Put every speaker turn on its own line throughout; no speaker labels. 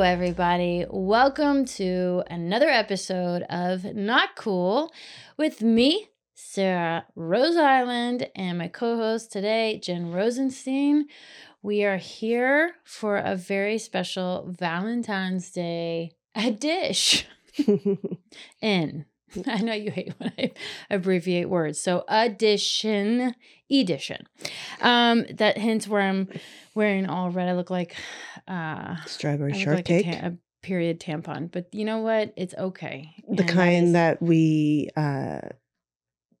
Hello, everybody. Welcome to another episode of Not Cool with me, Sarah Rose Hyland, and my co host today, Jen Rosenstein. We are here for a very special Valentine's Day a dish. In. I know you hate when I abbreviate words. So addition, edition. Um, that hints where I'm wearing all red. I look like uh
Strawberry shortcake.
like a, ta- a period tampon. But you know what? It's okay.
the
And
kind
is-
that we uh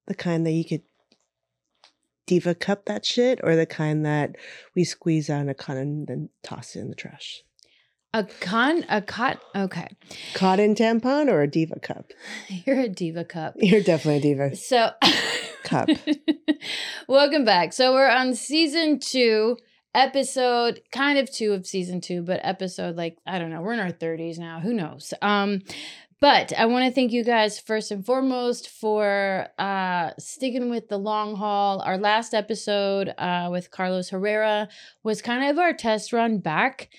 the kind that you could diva cup that shit or the kind that we squeeze out in a cotton and then toss it in the trash
a con a cot. Okay,
cotton tampon or a diva cup
you're a diva cup.
you're definitely a diva
So,
Cup.
welcome back. So we're on season two, episode kind of two of season two, but episode like I don't know. We're in our thirties now. Who knows? Um, but I want to thank you guys first and foremost for uh sticking with the long haul. Our last episode uh with Carlos Herrera was kind of our test run back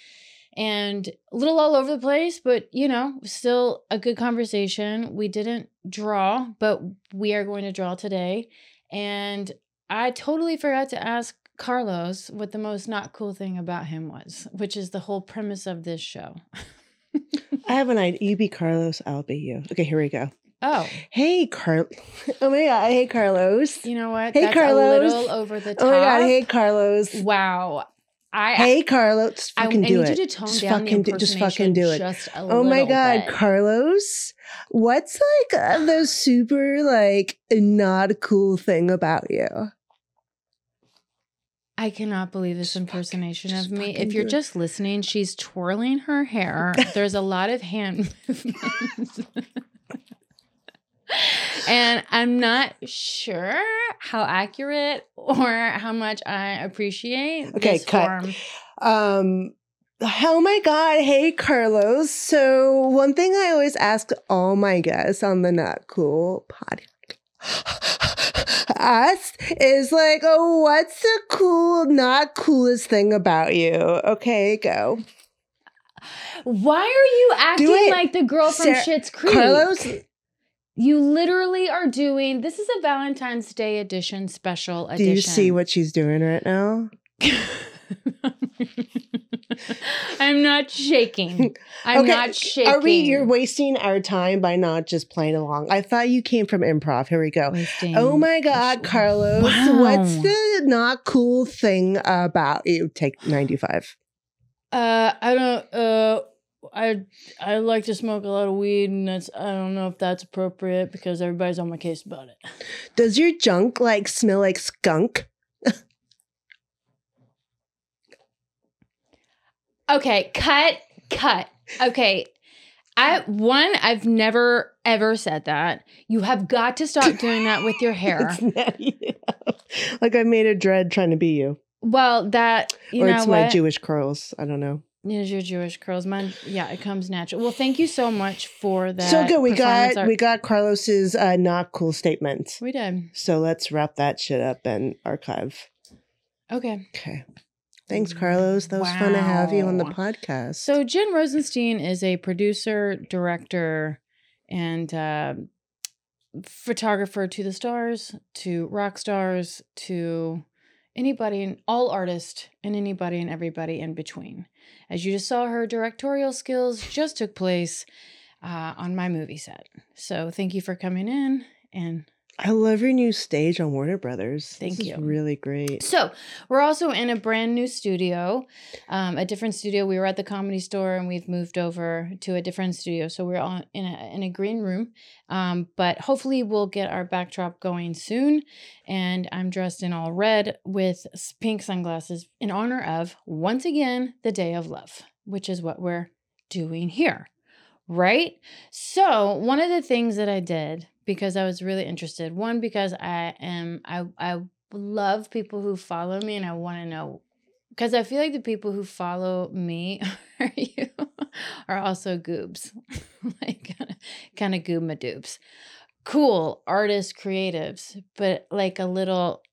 and a little all over the place, but you know, still a good conversation. We didn't draw, but we are going to draw today. And I totally forgot to ask Carlos what the most not cool thing about him was, which is the whole premise of this show.
i have an idea you be carlos i'll be you okay here we go
Oh,
hey carl oh my god I hey carlos
you know what?
Hey,
That's
Carlos.
a little over the top.
oh my god hey carlos
Wow. I
hey carlos just
I,
fucking
I
do
need
it
you to tone
just fucking do, just fucking do it
Just a
Oh my god,
bit.
Carlos, what's like the super like not cool thing about you?
I cannot believe this
fucking-
impersonation
just
of me. If you're just listening, she's twirling her hair. There's a lot of hand movements. and I'm not sure how accurate or how much I appreciate
Okay,
this
cut.
form.
Um Oh my god, hey Carlos. So one thing I always ask all my guests on the Not Cool podcast asked is like, oh, what's the cool, not coolest thing about you? Okay, go.
Why are you acting like the girl from
Sarah-
Schitt's Creek?
Carlos,
You literally are doing this is a Valentine's Day edition special edition.
do you see what she's doing right now?
I'm not shaking. I'm not shaking.
Are we? You're wasting our time by not just playing along. I thought you came from improv. Here we go.
Wasting-
Oh my God, Carlos!
Wow.
What's the not cool thing about you? Take ninety five.
Uh, I don't. Uh, I I like to smoke a lot of weed, and that's I don't know if that's appropriate because everybody's on my case about it.
Does your junk like smell like skunk?
Okay, cut, cut. Okay. I one, I've never ever said that. You have got to stop doing that with your hair.
It's natty. like I made a dread trying to be you,
Well, that you
or
know
it's
what?
my Jewish curls. I don't know.
Here's your Jewish curls. Mine, yeah, it comes natural. Well, thank you so much for that.
so good. We got
art.
we got Carlos's uh, not cool statement.
we did.
So let's wrap that shit up and archive.
Okay.
Okay. Thanks, Carlos. That was fun to have you on the podcast.
So Jen Rosenstein is a producer, director, and uh, photographer to the stars, to rock stars, to anybody and all artists, and anybody and everybody in between. As you just saw, her directorial skills just took place uh, on my movie set. So thank you for coming in and
I love your new stage on Warner Brothers.
Thank
this
you.
Really great.
So we're also in a brand new studio, um, a different studio. We were at the comedy store and we've moved over to a different studio. So we're on in a in a green room, um, but hopefully we'll get our backdrop going soon. And I'm dressed in all red with pink sunglasses in honor of once again the Day of Love, which is what we're doing here, right? So one of the things that I did because I was really interested, one because I am I I love people who follow me and I want to know because I feel like the people who follow me are you are also goobs. like kind of goob madoobs. Cool artists, creatives, but like a little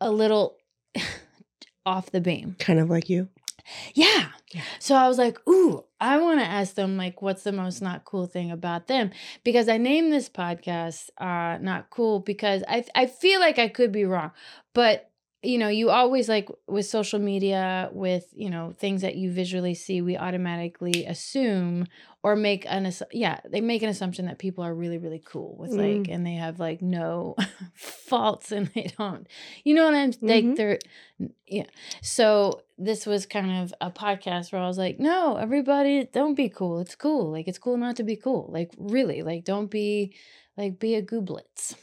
a little off the beam.
Kind of like you.
Yeah.
Yeah.
So I was like, ooh, I want to ask them like what's the most not cool thing about them? Because I named this podcast uh not cool because I I feel like I could be wrong. But you know, you always like with social media, with you know things that you visually see, we automatically assume or make an yeah, they make an assumption that people are really really cool with like, and they have like no faults, and they don't, you know what I'm like
Mhm.
they're yeah. So this was kind of a podcast where I was like, no, everybody, don't be cool. It's cool. Like it's cool not to be cool. Like really, like don't be like be a gooblets.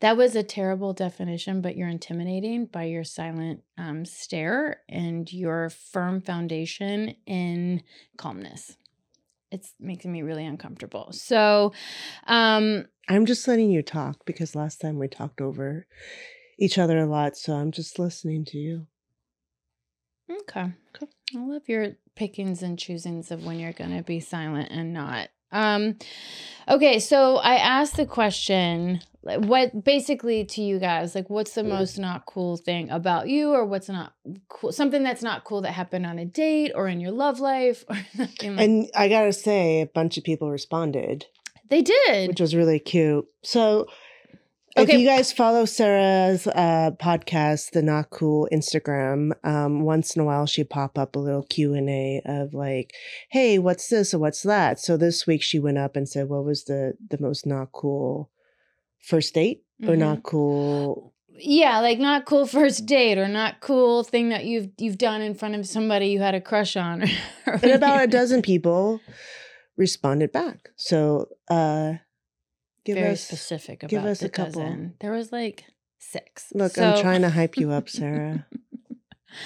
That was a terrible definition, but you're intimidating by your silent um, stare and your firm foundation in calmness. It's making me really uncomfortable. So, um,
I'm just letting you talk because last time we talked over each other a lot, so I'm just listening to you.
okay. I love your pickings and choosings of when you're going to be silent and not. Um, okay, so I asked the question, what basically to you guys, like, what's the most not cool thing about you, or what's not cool, something that's not cool that happened on a date or in your love life, or something like
And I gotta say, a bunch of people responded,
They did.
which was really cute. So if
Okay.
you guys follow Sarah's uh, podcast, the Not Cool Instagram, um, once in a while she pop up a little Q and A of like, "Hey, what's this or what's that?" So this week she went up and said, "What was the the most not cool first date or
Mhm.
not cool?"
yeah, like not cool first date or not cool thing that you've you've done in front of somebody you had a crush on.
And about a dozen people responded back. So uh, give
very
us
specific about
give us
the
a couple.
cousin. There was like six.
look.
So-
I'm trying to hype you up, Sarah.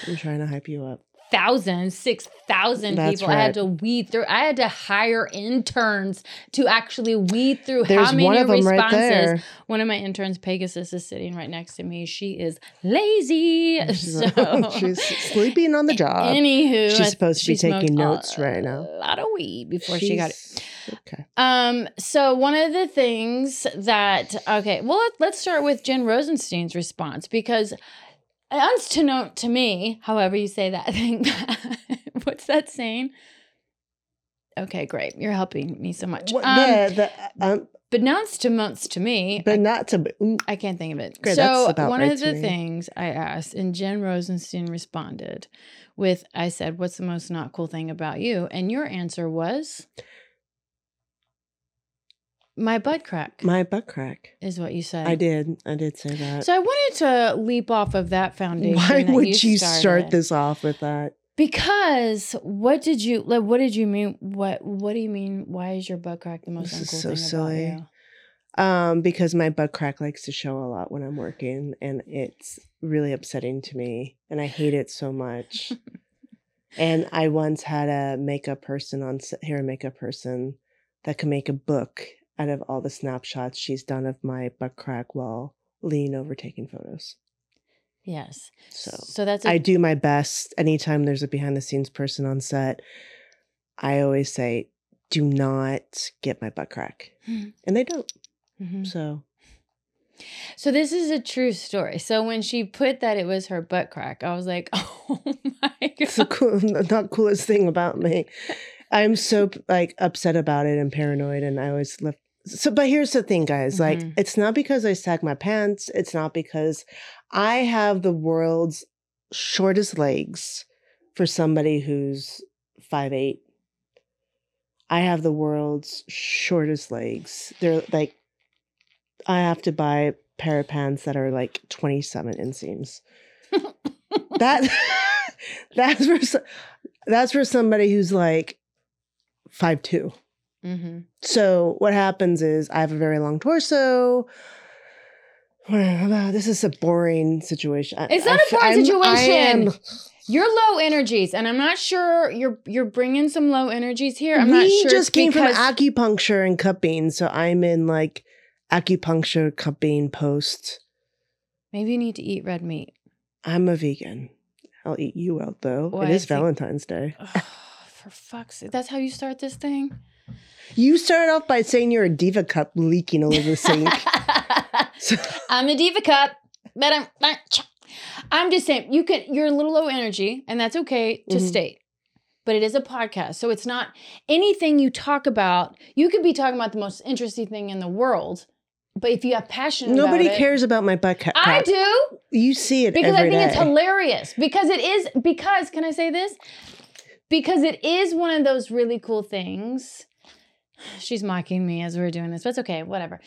I'm trying to hype you up.
thousand, six thousand people. I had to weed through. I had to hire interns to actually weed through
There's
how many
one of them
responses.
right there.
One of my interns, Pegasus, is sitting right next to me. She is lazy.
She's,
So
she's sleeping on the job.
Anywho,
She's supposed to be taking notes right now.
A lot of weed before she got it.
Okay.
Um, so one of the things that okay, well let, let's start with Jen Rosenstein's response because unbeknownst to me, however you say that thing, what's that saying? Okay, great. You're helping me so much.
What-
Um,
yeah, the, um,
but announced to months to me,
but
I,
not to. mm,
I can't think of it.
Great,
so one
right
of the
me.
things I asked, and Jen Rosenstein responded with, "I said, what's the most not cool thing about you?" And your answer was, "My butt crack."
My butt crack.
is what you said.
I did. I did say that.
So I wanted to leap off of that foundation.
Why
that
would you start this off with that?
Because what did you like? What did you mean? What What do you mean? Why is your butt crack the most
This is
uncool
so
thing
silly.
about you?
Um, because my butt crack likes to show a lot when I'm working, and it's really upsetting to me, and I hate it so much. and I once had a makeup person on hair makeup person that could make a book out of all the snapshots she's done of my butt crack while leaning over taking photos.
Yes.
So
so that's a,
I do my best anytime there's a behind the scenes person on set. I always say, "Do not get my butt crack,"
Hmm.
and they don't.
Mhm.
So
So this is a true story. So when she put that it was her butt crack, I was like, oh my
it's the
god.
cool, not coolest thing about me. I'm so like upset about it and paranoid, and I always left. So, but here's the thing, guys. Like,
Mhm.
it's not because I sag my pants. It's not because I have the world's shortest legs for somebody who's five eight. I have the world's shortest legs. They're like, I have to buy a pair of pants that are like 27 inseams. that that's for that's for somebody who's like five two.
Hmm
So what happens is I have a very long torso. This is a boring situation. I-
It's
I
not a
f-
boring
I'm- I
situation.
am-
You're low energies, and I'm not sure you're you're bringing some low energies here. I'm
we
not sure.
just came
because-
from acupuncture and cupping, so I'm in like acupuncture cupping post.
Maybe you need to eat red meat.
I'm a vegan. I'll eat you out though. It
I
is
think-
Valentine's Day.
Ugh, for fuck's sake. That's how you start this thing?
You started off by saying you're a diva cup leaking over the sink. So-
I'm a diva cup. But I'm I'm just saying you can you're a little low energy, and that's okay to
Mhm.
state. But it is a podcast, so it's not anything you talk about. You could be talking about the most interesting thing in the world, but if you have passion,
Nobody
about it-
cares about my butt ca-
I do
You see it
because I think it's hilarious. Because it is because can I say this? Because it is one of those really cool things. She's mocking me as we're doing this, but it's okay, whatever.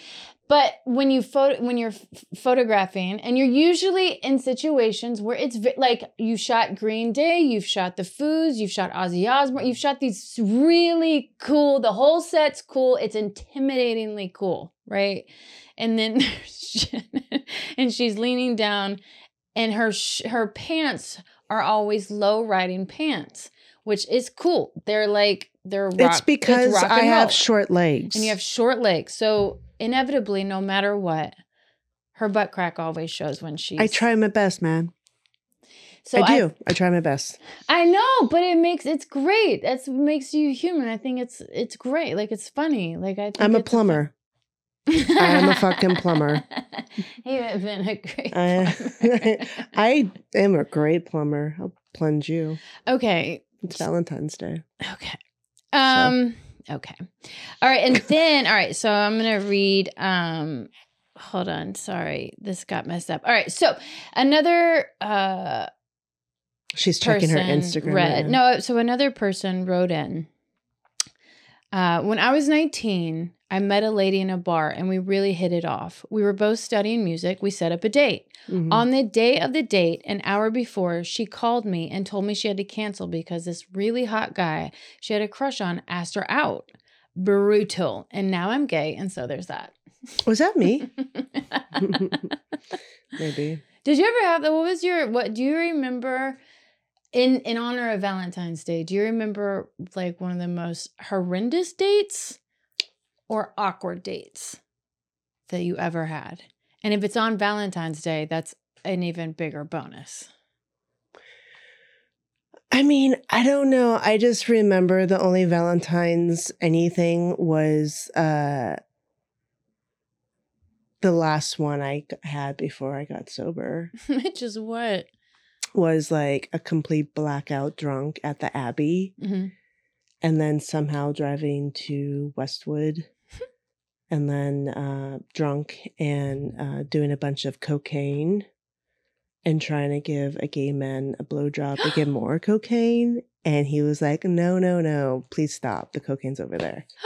But when you photo when you're f- photographing, and you're usually in situations where it's vi- like you shot Green Day, you've shot the Foos, you've shot Ozzy Osbourne, you've shot these really cool. The whole set's cool. It's intimidatingly cool, right? And then and she's leaning down and her sh- her pants are always low riding pants, which is cool. They're like they're rock,
it's because
rock
I have
roll.
short legs.
and you have short legs, so inevitably, no matter what, her butt crack always shows when she
I try my best, man.
So
I do. I, try my best.
I know, but it makes it's great. That's what makes you human. I think it's it's great. Like it's funny. Like I. Think
I'm a plumber. I'm a fucking plumber.
you have been a great.
I,
plumber.
I am a great plumber. I'll plunge you.
okay.
It's Valentine's Day.
Okay. Um okay. All right, and then all right, so I'm going to read um hold on, sorry. This got messed up. All right. So, another uh
She's checking her Instagram.
read.
right.
No, so another person wrote in. Uh, when I was 19, I met a lady in a bar and we really hit it off. We were both studying music. We set up a date.
Mhm.
On the day of the date, an hour before, she called me and told me she had to cancel because this really hot guy she had a crush on asked her out. Brutal. And now I'm gay, and so there's that.
Was that me? Maybe.
Did you ever have that? What was your what do you remember in in honor of Valentine's Day? Do you remember like one of the most horrendous dates or awkward dates that you ever had? And if it's on Valentine's Day, that's an even bigger bonus.
I mean, I don't know. I just remember the only Valentine's anything was uh the last one I had before I got sober
Which is what?
was like a complete blackout drunk at the Abbey
hmm
and then somehow driving to Westwood and then uh drunk and uh doing a bunch of cocaine and trying to give a gay man a blowjob to get more cocaine and he was like no no no please stop the cocaine's over there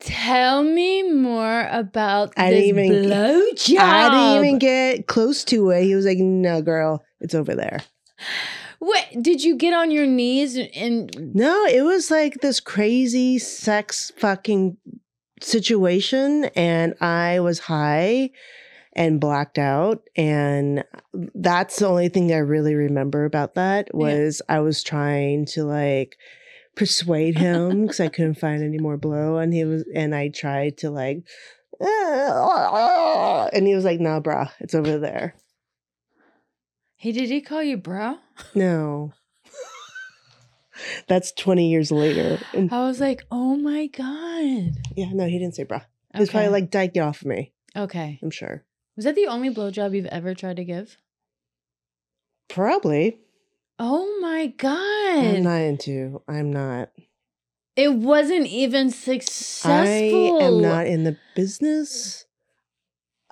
Tell me more about
I
this
didn't even-
blowjob.
I didn't even get close to it. He was like, "No, girl, it's over there."
What did you get on your knees and, and
No, it was like this crazy sex fucking situation, and I was high and blacked out, and that's the only thing I really remember about that
Yeah.
was I was trying to like persuade him because I couldn't find any more blow, and he was, and I tried to like. Ah. And he was like, "Nah, brah, it's over there."
Hey, did he call you bro?
No. That's 20 years later. And
I was like, oh my God.
yeah, no, he didn't say bruh. He was probably like, Dyke, get off of me.
okay.
I'm sure.
Was that the only blowjob you've ever tried to give?
Probably.
Oh my god.
I'm
God.
not into. I'm not.
it wasn't even successful.
I am not in the business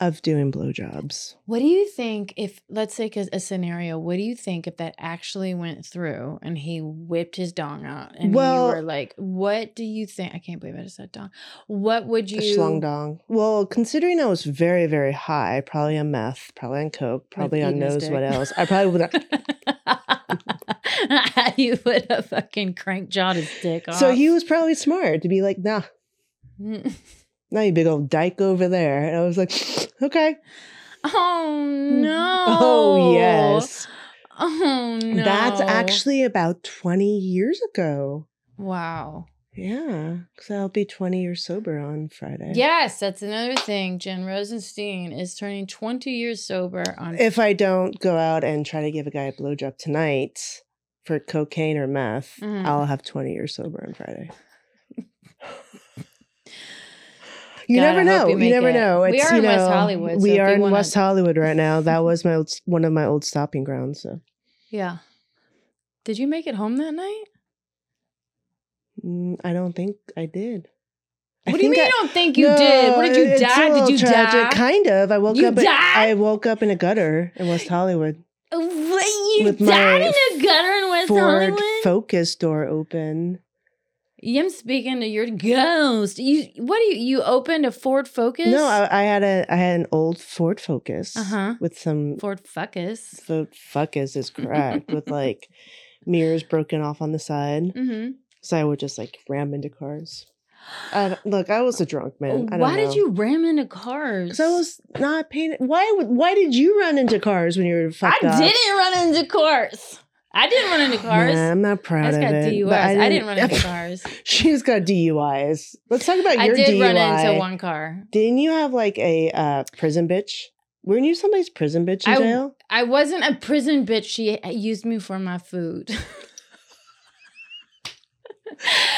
of doing blowjobs.
What do you think if, let's say, a scenario, what do you think if that actually went through and he whipped his dong out and
Well-
you were like, what do you think? I can't believe I just said dong. What would you?
schlong dong. Well, considering I was very, very high, probably on meth, probably on coke, probably on knows what else. I probably would.
you would have fucking crank jawed his dick off.
So he was probably smart to be like, nah, now you big old dyke over there. And I was like, okay.
Oh no!
Oh, yes.
Oh no!
That's actually about 20 years ago.
wow.
Yeah, because I'll be 20 years sober on Friday.
Yes, that's another thing. Jen Rosenstein is turning 20 years sober on.
If I don't go out and try to give a guy a blowjob tonight for cocaine or meth,
Mhm.
I'll have 20 years sober on Friday. You
God,
never know.
you
You, never
it.
know.
We
It's,
are
you
in West
know,
Hollywood,
We
if
are in
wanna-
West Hollywood right now. That was my old, one of my old stopping grounds. So
Yeah. Did you make it home that night?
Mm, I don't think I did. I
What do you mean
I-
you don't think you
No,
did? What did you die? Did you
tragic.
die?
Kind of. I woke
You
up. in-
died?
I woke up in a gutter in West Hollywood.
What, you
With
died in a gutter in West
Ford
Hollywood?
Focus door open.
I'm speaking to your ghost. You what do you you opened a Ford Focus?
No, I, I had a I had an old Ford Focus
Uh-huh.
with some
Ford Focus.
Ford Focus is correct with like mirrors broken off on the side.
Mm-hmm.
So I would just like ram into cars. I don't- look, I was a drunk man. I don't
Why did you ram into cars?
'Cause I was not paying. Why would? Why did you run into cars when you were
I
fucked up?
didn't run into cars. I didn't run into cars.
Man, I'm not
I
proud
just
of
got
it.
DUIs.
but
I didn't, run into cars.
She's got DUIs. Let's talk about
I
your DUI.
I did run into one car.
Didn't you have like a uh, prison bitch? Weren't you somebody's prison bitch in
I-
jail?
I wasn't a prison bitch. She used me for my food.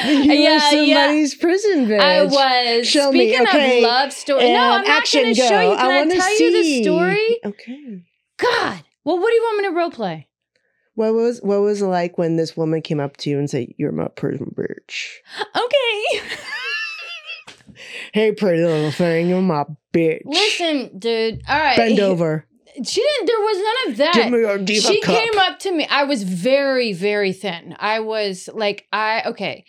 You
yeah,
were
yeah.
somebody's prison bitch.
I was.
Show me,
Speaking
okay,
of love story, no, I'm not
action
going to show you. Can I,
wanna
tell you the story?
Okay.
God. Well, what do you want me to role play?
What was what was it like when this woman came up to you and said, "You're my prison bitch"?
Okay.
Hey, pretty little thing, you're my bitch.
Listen, dude. All right.
Bend over.
She didn't. There was none of that.
Give me your diva
she
cup.
came up to me. I was very, very thin. I was like, I okay.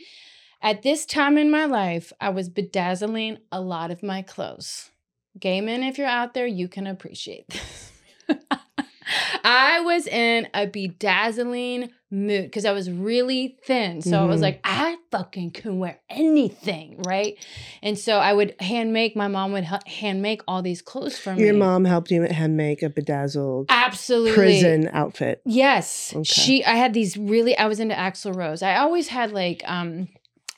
At this time in my life, I was bedazzling a lot of my clothes. Gay men, if you're out there, you can appreciate this. I was in a bedazzling mood because I was really thin. So I was
Mhm.
like, I fucking can wear anything, right? And so I would hand make, my mom would hand make all these clothes for me.
Your mom helped you hand make a bedazzled
Absolutely.
prison outfit.
Yes.
Okay.
She I had these really I was into Axl Rose. I always had like um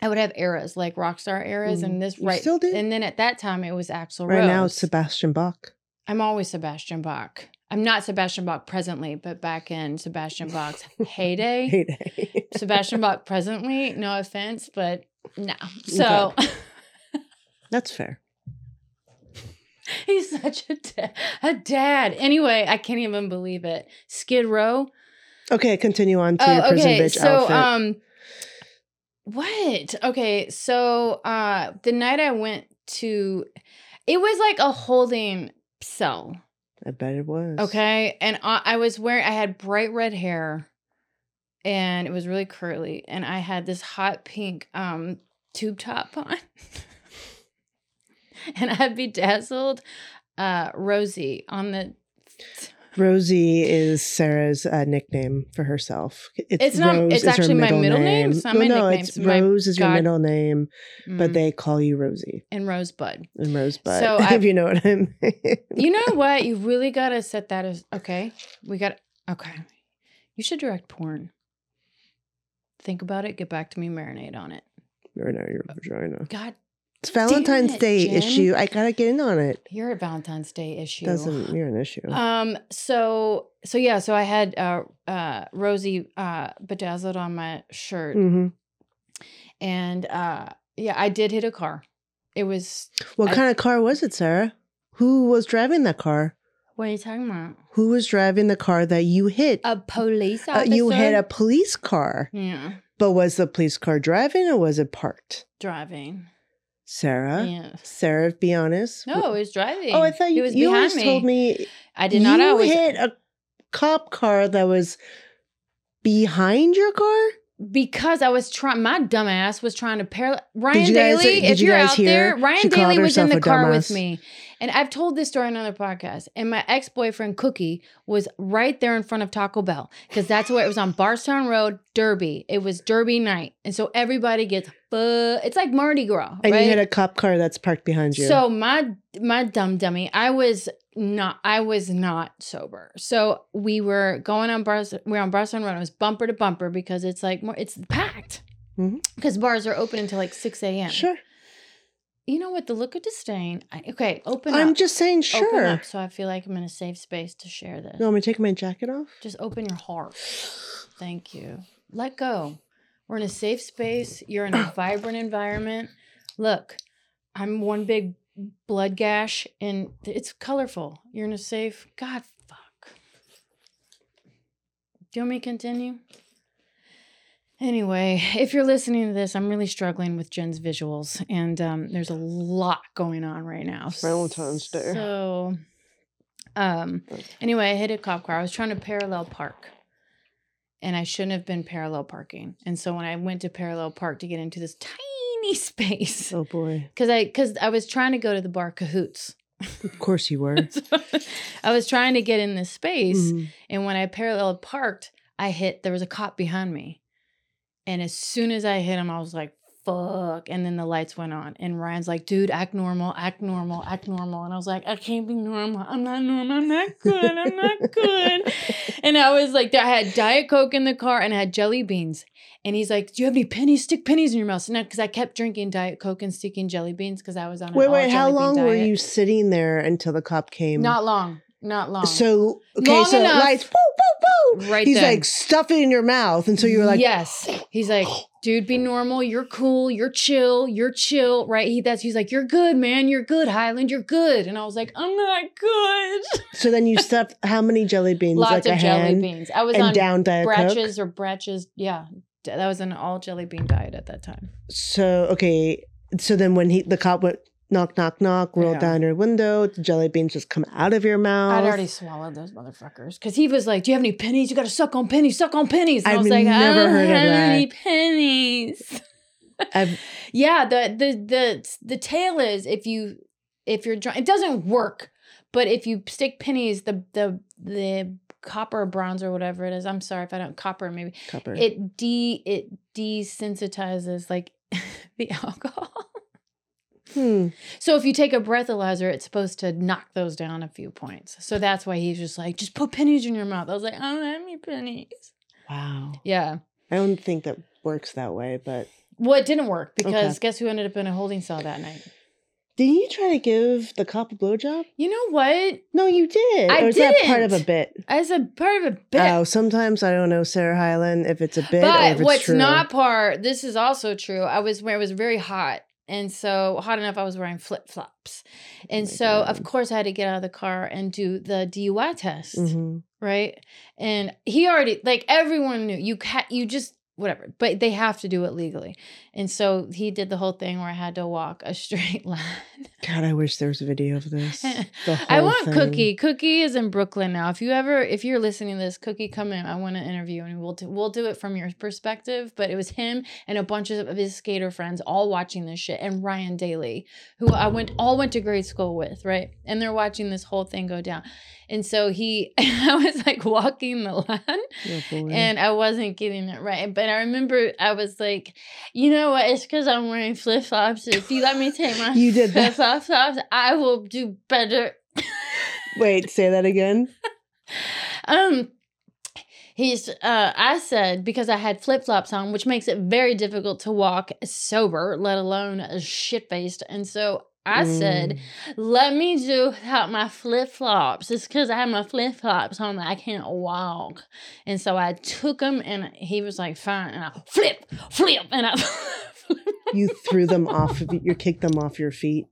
I would have eras, like rock star eras,
Mhm.
and this
You
right
still
and then at that time it was Axl
Right
Rose.
Right now, it's Sebastian Bach.
I'm always Sebastian Bach. I'm not Sebastian Bach presently, but back in Sebastian Bach's heyday.
Heyday.
Sebastian Bach presently, no offense, but no. So
That's fair.
he's such a, da- a dad. Anyway, I can't even believe it. Skid Row.
Okay, continue on to your prison bitch
so
outfit.
um what? Okay, so uh the night I went to it was like a holding cell,
I bet it was.
okay? And I, I was wearing I had bright red hair and it was really curly and I had this hot pink um tube top on. and I bedazzled uh Rosie on the
Rosie is Sarah's uh, nickname for herself.
It's not- it's
is her
actually my middle name. It's not
no,
my
no,
nickname.
it's
It's
Rose is your
God-
middle name, but
Mm,
they call you Rosie
and Rosebud.
and Rosebud.
So
if you know what I mean.
You know what? You really gotta set that as okay. We got okay. You should direct porn. Think about it. Get back to me. Marinate on it.
no, your vagina.
God,
It's Valentine's
it,
Day
Jen.
issue. I gotta get in on it.
you're a Valentine's Day issue.
Doesn't you're an issue.
Um. So so yeah. So I had uh uh Rosie uh bedazzled on my shirt,
hmm
and uh yeah, I did hit a car. It was.
What
I-
kind of car was it, Sarah? Who was driving that car?
What are you talking about?
Who was driving the car that you hit?
A police
Uh, you hit a police car.
yeah
But was the police car driving or was it parked?
driving.
Sarah?
Yeah.
Sarah, be honest.
No, it was driving.
Oh, I thought you,
was
you always
me.
told me
I did not
you
always
hit a cop car that was behind your car.
because I was trying. My dumbass was trying to parallel Ryan
guys-
Daly. if
you
you're
guys
out
hear?
there, Ryan Daly was in the car with me, and I've told this story on another podcast. And my ex boyfriend Cookie was right there in front of Taco Bell because that's where it was on Bardstown Road, Derby. It was Derby night, and so everybody gets. Uh, it's like Mardi Gras,
And
right?
you hit a cop car that's parked behind you.
So my my dumb dummy, I was not I was not sober. So we were going on bars. We were on Barcelona Road. It was bumper to bumper because it's like more. It's packed because bars are open until like six a.m.
sure.
You know what? The look of disdain. I, okay, open
I'm
up.
just saying,
Open
sure.
up so I feel like I'm in a safe space to share this.
No, I'm gonna take my jacket off?
Just open your heart. Thank you. Let go. We're in a safe space. You're in a vibrant environment. Look, I'm one big blood gash and it's colorful. You're in a safe. God, fuck. Do you want me to continue? Anyway, if you're listening to this, I'm really struggling with Jen's visuals, and um, there's a lot going on right now.
Valentine's Day.
So, um, anyway, I hit a cop car. I was trying to parallel park, and I shouldn't have been parallel parking. And so when I went to parallel park to get into this tiny space,
Oh boy.
because I because I was trying to go to the bar Cahoots.
Of course you were.
I was trying to get in this space,
Mhm.
and when I parallel parked, I hit. There was a cop behind me, and as soon as I hit him, I was like, "Fuck!" And then the lights went on, and Ryan's like, "Dude, act normal, act normal, act normal." And I was like, "I can't be normal. I'm not normal. I'm not good. I'm not good." and I was like, I had Diet Coke in the car, and I had jelly beans. And he's like, "Do you have any pennies? Stick pennies in your mouth." No, because I kept drinking Diet Coke and sticking jelly beans because I was on.
Wait, wait. How long were you sitting there until the cop came?
Not long. Not long.
So okay,
Long
so
enough.
lights.
Right
He's
then.
like stuff it in your mouth, and so you were like,
yes. He's like, dude, be normal. You're cool. You're chill. You're chill. Right. He that's he's like, you're good, man. You're good, Hyland. You're good. And I was like, I'm not good.
So then you stuffed how many jelly beans?
Lots
like
of
a
jelly
hand,
beans. I was on
down Diet Coke.
or bratches. Yeah. That was an all jelly bean diet at that time.
So okay, so then when he the cop went knock knock knock, roll
Yeah.
down your window, the jelly beans just come out of your mouth.
I'd already swallowed those motherfuckers because he was like, "Do you have any pennies? You got to suck on pennies. Suck on pennies." And I
I've
was like, "I
never
don't
heard of
have
that.
any pennies." Yeah, the the the the tale is if you if you're drunk, it doesn't work. But if you stick pennies, the the the copper bronze or whatever it is. I'm sorry if I don't copper maybe
copper.
it de it desensitizes like the alcohol.
Hmm.
So if you take a breathalyzer, it's supposed to knock those down a few points. So that's why he's just like, just put pennies in your mouth. I was like, I don't have any pennies.
Wow.
Yeah.
I don't think that works that way, but
Well, it didn't work because
Okay.
guess who ended up in a holding cell that night?
didn't you try to give the cop a blowjob?
You know what?
No, you did.
I
or is that part of a bit?
As a part of a bit.
Oh, sometimes I don't know, Sarah Hyland, if it's a bit or
but
if it's
what's
true.
not part, this is also true. I was where it was very hot. And so hot enough, I was wearing flip flops. And
Oh
so, of course, I had to get out of the car and do the DUI test.
Mhm.
right? And he already like everyone knew you ca- you just whatever, but they have to do it legally. And so he did the whole thing where I had to walk a straight line.
God, I wish there was a video of this.
I want
thing.
Cookie. Cookie is in Brooklyn now. If you ever, if you're listening to this, Cookie, come in. I want to interview, and we'll do, we'll do it from your perspective. But it was him and a bunch of his skater friends all watching this shit, and Ryan Daly, who I went all went to grade school with, right? And they're watching this whole thing go down. And so he, I was like walking the line,
Oh,
and I wasn't getting it right. But I remember I was like, you know what? It's because I'm wearing flip flops. If you let me take my
You did
flip flops, I will do better.
Wait, say that again.
Um, he's. Uh, I said because I had flip flops on, which makes it very difficult to walk sober, let alone shit faced. And so I said,
Mm.
"Let me do without my flip flops. It's because I have my flip flops on that I can't walk." And so I took them, and he was like, "Fine." And I flip, flip, and I.
you threw them off of you kicked them off your feet.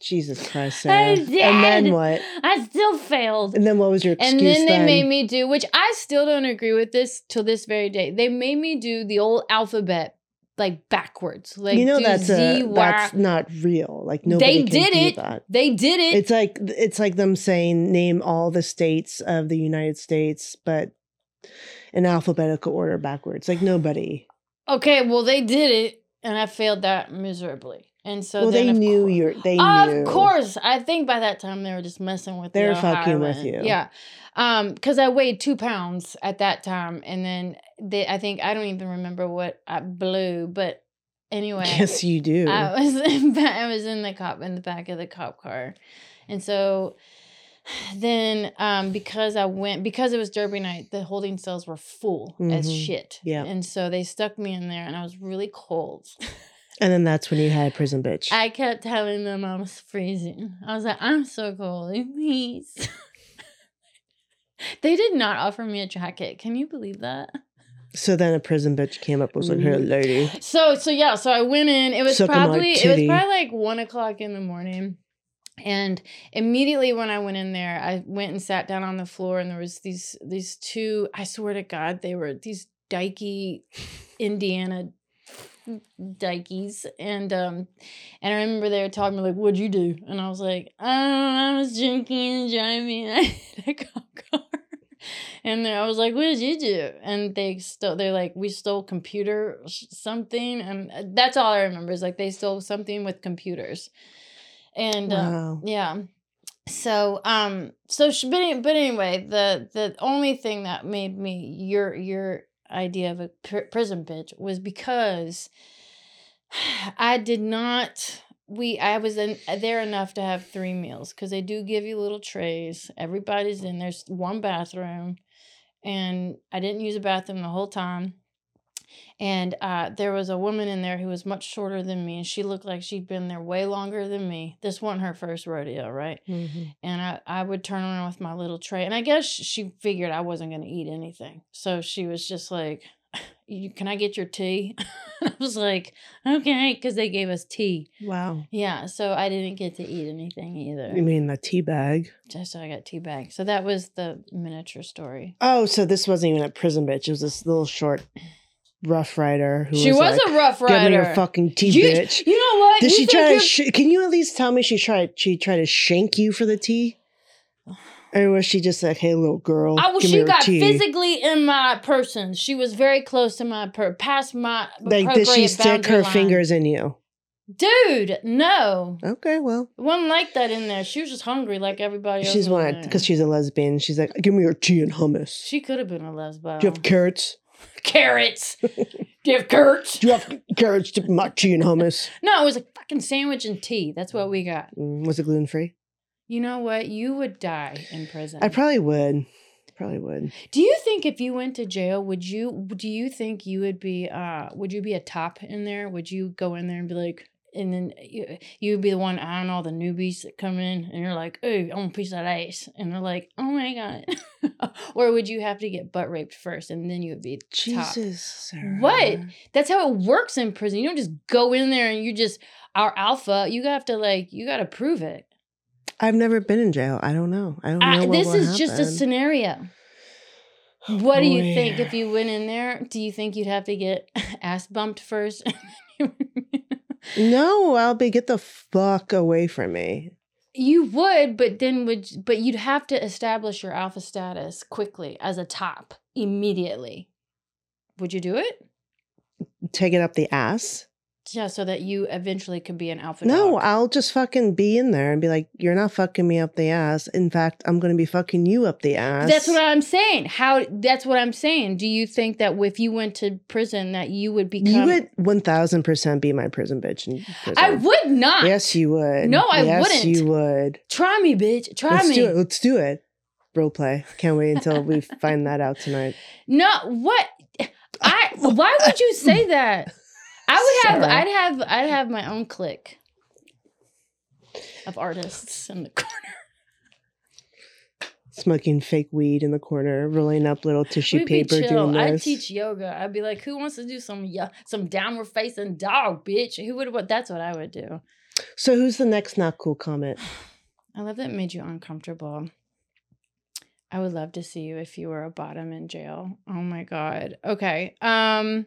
Jesus Christ,
I
Sarah. And then what?
I still failed.
And then what was your excuse
And then they
then?
made me do, which I still don't agree with this till this very day. They made me do the old alphabet like backwards. Like
you know that's a, that's not real. Like nobody
They
can
did
do
it.
that.
They did it.
It's like it's like them saying name all the states of the United States, but in alphabetical order backwards. Like nobody.
okay, well they did it, and I failed that miserably. And so
well, they knew
cour-
you're. They
Of
knew.
course, I think by that time they were just messing with.
They
the
fucking with you.
Yeah, um, because I weighed two pounds at that time, and then they, I think I don't even remember what I blew, but anyway,
Yes, you do.
I was in, I was in the cop in the back of the cop car, and so then um because I went because it was Derby night, the holding cells were full as
Mhm.
shit.
Yeah.
and so they stuck me in there, and I was really cold.
and then that's when you had prison bitch.
I kept telling them I was freezing. I was like, I'm so cold, please. they did not offer me a jacket. Can you believe that?
So then a prison bitch came up was like, hey,
Mhm.
lady.
So so yeah, so I went in. It was
Suck
probably it was probably like one o'clock in the morning. And immediately when I went in there, I went and sat down on the floor and there was these these two, I swear to God, they were these dykey Indiana dykeys. And um and I remember they were talking like, what'd you do? And I was like, oh, I was drinking and driving. and I hit a cop car. And then I was like, "What did you do?" And they stole. They're like, "We stole computer something," and uh, that's all I remember is like they stole something with computers. And uh,
Wow.
yeah, so um, so sh- but, but anyway, the the only thing that made me your your idea of a pr- prison bitch was because I did not. We I was in, there enough to have three meals because they do give you little trays. Everybody's in there's one bathroom, and I didn't use a bathroom the whole time. And uh, there was a woman in there who was much shorter than me, and she looked like she'd been there way longer than me. This wasn't her first rodeo, right?
Mhm.
and I, I would turn around with my little tray and i guess she figured i wasn't going to eat anything so she was just like you, can i get your tea i was like okay because they gave us tea
Wow.
yeah so i didn't get to eat anything either
You mean the tea bag?
just so i got tea bag so that was the miniature story
Oh, so this wasn't even a prison bitch. It was this little short rough rider who
she
was,
was
like,
a rough rider
Give me your fucking tea,
you,
bitch.
you know what
Did
You
she try to? Sh- can you at least tell me she tried? She tried to shank you for the tea, or was she just like, "Hey, little girl,
I,
give
she got
tea"?
physically in my person. She was very close to my per, past my
like, did she stick her
line.
fingers in you?
Dude, no.
Okay, well,
It wasn't like that in there. She was just hungry like everybody else.
she's one because she's a lesbian. She's like, "Give me your tea and hummus."
She could have been a lesbo.
Do you have carrots?
carrots? Do you have carrots?
Do you have carrots to my tea and hummus?
No, it was a fucking sandwich and tea. That's what we got.
Mm, was it gluten free?
You know what? You would die in prison.
I probably would. Probably would.
do you think if you went to jail, would you? Do you think you would be? uh Would you be a top in there? Would you go in there and be like? And then you, you would be the one eyeing all the newbies that come in, and you're like, "Oh, I want a piece of that ice," and they're like, "Oh my god!" or would you have to get butt raped first, and then you would be?
Jesus.
What? That's how it works in prison. You don't just go in there and you just are alpha. You have to like you got to prove it.
I've never been in jail. I don't know. I don't know.
I,
what
this is just a scenario. Oh, what do you think if you went in there? Do you think you'd have to get ass bumped first?
No, I'll be get the fuck away from me.
you would, but then would but you'd have to establish your alpha status quickly as a top immediately. Would you do it?
Take it up the ass.
Yeah, so that you eventually could be an alpha.
No,
dog.
I'll just fucking be in there and be like, "You're not fucking me up the ass. In fact, I'm going to be fucking you up the ass."
That's what I'm saying. How that's what I'm saying. Do you think that if you went to prison that you would become
you would one thousand percent be my prison bitch. In prison.
I would not.
Yes, you would.
No, I
yes,
wouldn't.
you would.
Try me, bitch. Try
Let's
me.
do it. Let's do it. Role play. Can't wait until we find that out tonight.
No, what? I why would you say that? I would have
Sarah.
I'd have I'd have my own clique of artists in the corner.
Smoking fake weed in the corner, rolling up little tissue
We'd be
paper,
chill.
doing
I'd teach yoga. I'd be like, who wants to do some yeah, some downward facing dog, bitch? Who would what that's what I would do.
So who's the next not cool comment?
I love that it made you uncomfortable. I would love to see you if you were a bottom in jail. Oh my god. Okay. Um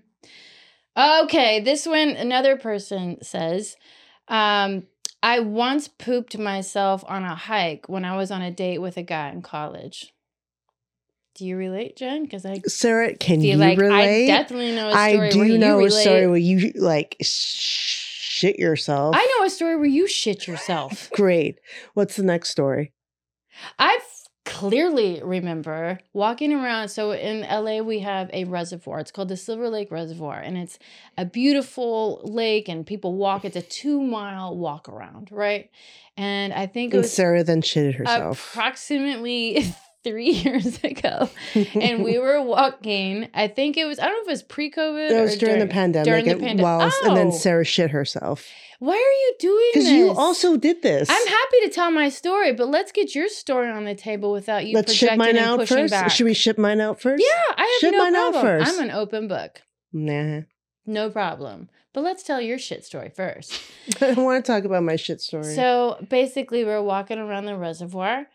okay, this one another person says um I once pooped myself on a hike when I was on a date with a guy in college. Do you relate, Jen? Because I
Sarah, can you
like
relate?
I definitely know a story
I
where
do
you
know a story where you like shit yourself.
I know a story where you shit yourself.
Great. What's the next story?
I f- clearly remember walking around. So in LA, we have a reservoir. It's called the Silver Lake Reservoir, and it's a beautiful lake, and people walk. It's a two mile walk around, right? And I think was
Sarah then shitted herself.
approximately three years ago, and we were walking. I think it was. I don't know if it was pre-COVID.
It was
or
during, the pandemic.
during the
it
pande-
was, and then
Oh.
Sarah shit herself
Why are you doing this?
because you also did this.
I'm happy to tell my story, but let's get your story on the table without you
Let's ship
projecting
mine
and
out
pushing
first.
back.
Should we ship mine out first?
Yeah, I have
Ship
no
mine out
problem.
first.
I'm an open book.
Nah.
No problem. But let's tell your shit story first.
I want to talk about my shit story.
So basically, we're walking around the reservoir.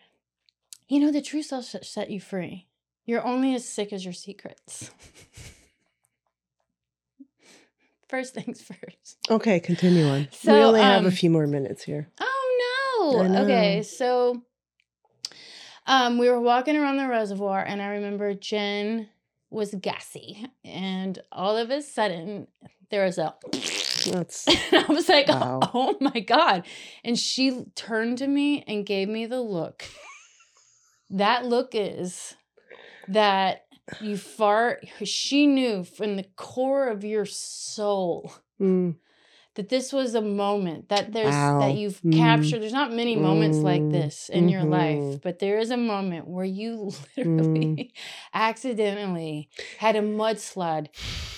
You know, the truth will s- set you free. You're only as sick as your secrets. first things first.
okay, continue on. we
So,
only have a
um,
few more minutes here.
Oh no. Okay, so um we were walking around the reservoir and I remember Jen was gassy and all of a sudden there was a
That's
and I was like,
Wow.
oh my God. And she turned to me and gave me the look. That look is that you fart. She knew from the core of your soul
mm,
that this was a moment that there's
Wow.
that you've
Mm.
captured. There's not many moments like
Mm.
this in your life,
Mhm.
but there is a moment where you literally accidentally had a mudslide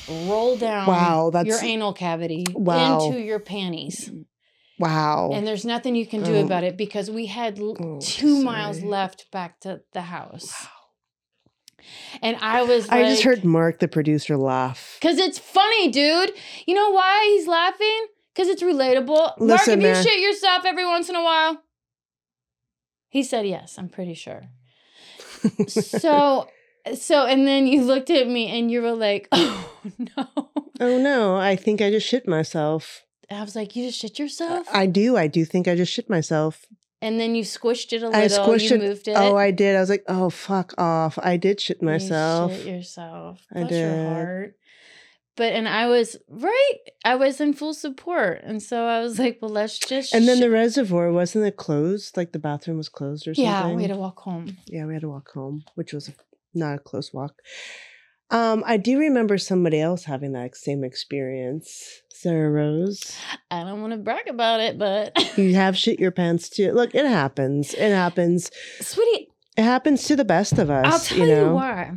roll down
wow. That's
your anal cavity
Wow.
into your panties.
Wow.
And there's nothing you can do
Oh.
about it because we had l-
Oh,
two miles
sorry.
left back to the house. And I was
I just heard Mark, the producer, laugh.
Cause it's funny, dude. You know why he's laughing? Cause it's relatable. Mark,
Listen,
have you shit yourself every once in a while? He said yes. I'm pretty sure. So, so, and then you looked at me and you were like, "Oh no!"
oh no, I think I just shit myself.
I was like, "You just shit yourself?"
I do. I do think I just shit myself.
and then you squished it a little.
I squished
you
it.
moved it.
Oh, I did. I was like, oh fuck off. I did shit
You
myself.
shit yourself.
I
Bless your
did.
heart. But and I was right. I was in full support, and so I was like, "Well, let's just."
And then
shit-
the reservoir wasn't it closed? Like the bathroom was closed or something?
yeah, we had to walk home.
yeah, we had to walk home, which was not a close walk. Um, I do remember somebody else having that same experience. Sarah Rose,
I don't want to brag about it, but
you have shit your pants too. Look, it happens. It happens.
sweetie,
It happens to the best of us.
I'll tell
you
you,
know.
why.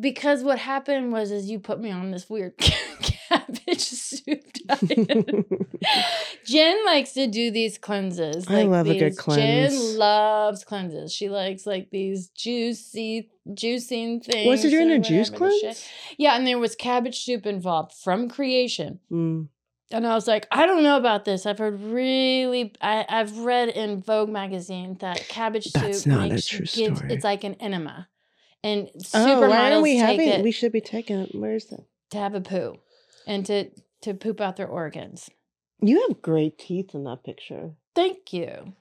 Because what happened was, is you put me on this weird cabbage soup diet. Jen likes to do these cleanses.
I love a good cleanse.
Jen loves cleanses. She likes like these juicy, juicing things.
Was it during a juice
shit.
cleanse?
Yeah, and there was cabbage soup involved from creation.
Mm.
And I was like, I don't know about this. I've heard really, I, I've read in Vogue magazine that cabbage
That's
soup
not a true story.
it's like an enema. And
Oh,
supermodels
why aren't we
take
having
it
We should be taking it. Where's that?
to have a poo and to, to poop out their organs.
You have great teeth in that picture.
Thank you.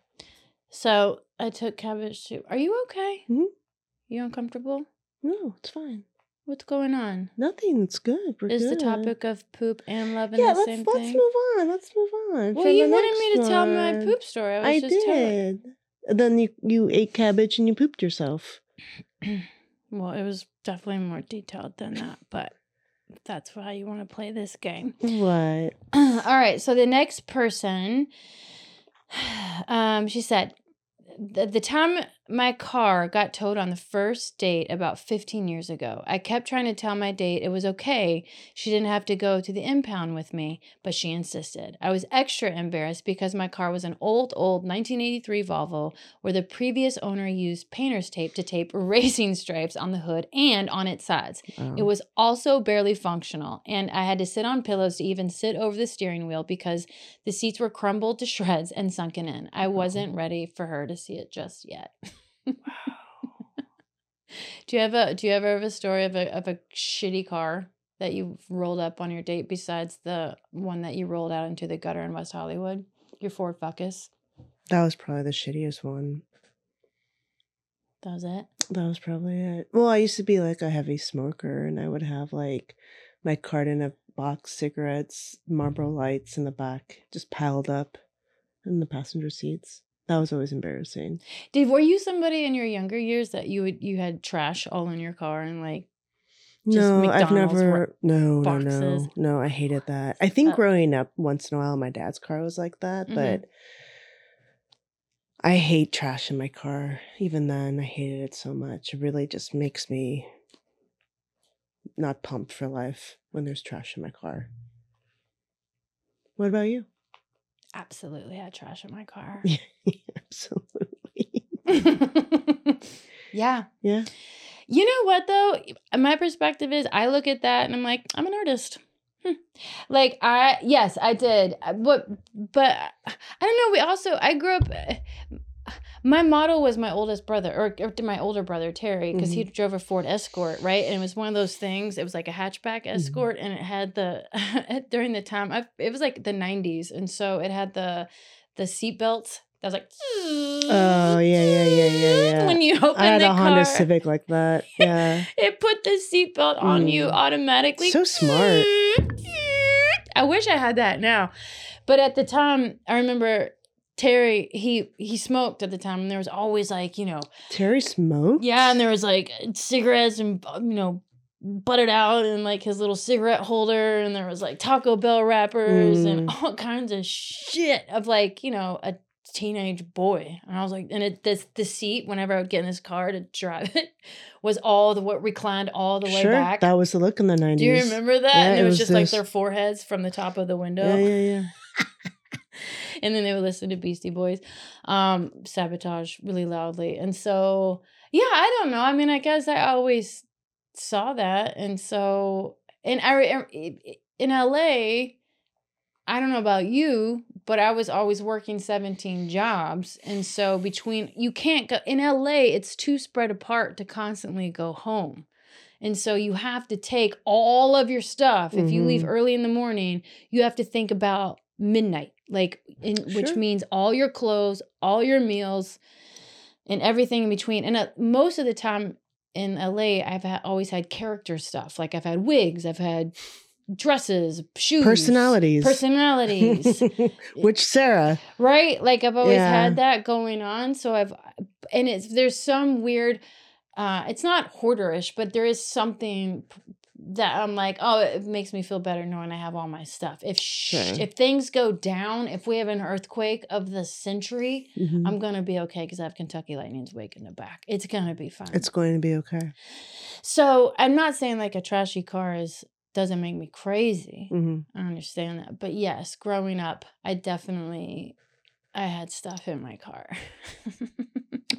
So I took cabbage soup. Are you okay?
Mhm.
You uncomfortable?
No, it's fine.
What's going on?
Nothing. It's good. We're
Is the topic of poop and love in
Yeah,
the
let's
same
let's move on. Let's move on.
well, you wanted me to
next
tell my poop story. I was
I
just telling.
did. Then you you ate cabbage and you pooped yourself.
Well, it was definitely more detailed than that, but that's why you want to play this game.
What?
All right. So the next person, um, she said, the, the time my car got towed on the first date about 15 years ago, I kept trying to tell my date it was okay. She didn't have to go to the impound with me, but she insisted. I was extra embarrassed because my car was an old, old 1983 Volvo where the previous owner used painter's tape to tape racing stripes on the hood and on its sides.
Oh.
It was also barely functional, and I had to sit on pillows to even sit over the steering wheel because the seats were crumbled to shreds and sunken in. I wasn't ready for her to see it just yet. do you have a Do you ever have a story of a of a shitty car that you rolled up on your date besides the one that you rolled out into the gutter in West Hollywood? Your Ford Focus.
that was probably the shittiest one.
That was it.
That was probably it. Well, I used to be like a heavy smoker, and I would have like my carton of box cigarettes, Marlboro lights in the back, just piled up in the passenger seats. That was always embarrassing.
Dave, were you somebody in your younger years that you would you had trash all in your car and like Just
no, I've
McDonald's
never.
wor-
No, no,
boxes.
no, no. I hated that. I think
Uh,
growing up, once in a while, my dad's car was like that,
Mhm.
but I hate trash in my car. Even then, I hated it so much. It really just makes me not pumped for life when there's trash in my car. What about you?
Absolutely I had trash in my car.
Absolutely.
yeah.
Yeah.
You know what though? My perspective is I look at that and I'm like, I'm an artist. Hmm. Like I yes, I did. Uh, but but I don't know, we also I grew up uh, my model was my oldest brother or, or my older brother Terry because he
Mhm.
drove a Ford Escort, right? And it was one of those things. It was like a hatchback Escort, and it had the during the time I, it was like the '90s, and so it had the the seat belts that was like
Oh, yeah, yeah, yeah, yeah, yeah.
when you open
I had
the
a Honda. Civic like that. Yeah.
It put the seatbelt on you
Mm.
automatically.
So smart.
I wish I had that now. But at the time, I remember Terry, he he smoked at the time, and there was always like, you know,
Terry smoked?
yeah, and there was like cigarettes and you know, butted out and like his little cigarette holder, and there was like Taco Bell wrappers and
Mm.
all kinds of shit of like, you know, a teenage boy. And I was like, and it this the seat, whenever I would get in his car to drive it, was all the what reclined all the way
sure.
back.
That was the look in the 90s.
Do you remember that?
Yeah,
and it,
it
was,
was
just like their foreheads from the top of the window.
Yeah, yeah, yeah.
and then they would listen to Beastie Boys, um, sabotage really loudly. And so, yeah, I don't know. I mean, I guess I always saw that. And so, and I, re- in LA, I don't know about you, but I was always working 17 jobs. And so between you can't go in LA, it's too spread apart to constantly go home. And so you have to take all of your stuff. If you leave
Mhm.
early in the morning, you have to think about midnight, like in which means all your clothes, all your meals, and everything in between. And uh, most of the time in LA, I've ha- always had character stuff. Like I've had wigs, I've had dresses, shoes,
Personalities.
personalities,
Which Sarah?
right? Like I've always
Yeah.
had that going on. So I've, and it's there's some weird. Uh, it's not hoarderish, but there is something that I'm like, oh, it makes me feel better knowing I have all my stuff. If sh-
Sure.
if things go down, if we have an earthquake of the century,
Mhm.
I'm gonna be okay because I have Kentucky Lightning's wake in the back. It's gonna be fine.
It's going to be okay.
so I'm not saying like a trashy car is doesn't make me crazy.
hmm
I understand that, but yes, growing up, I definitely I had stuff in my car.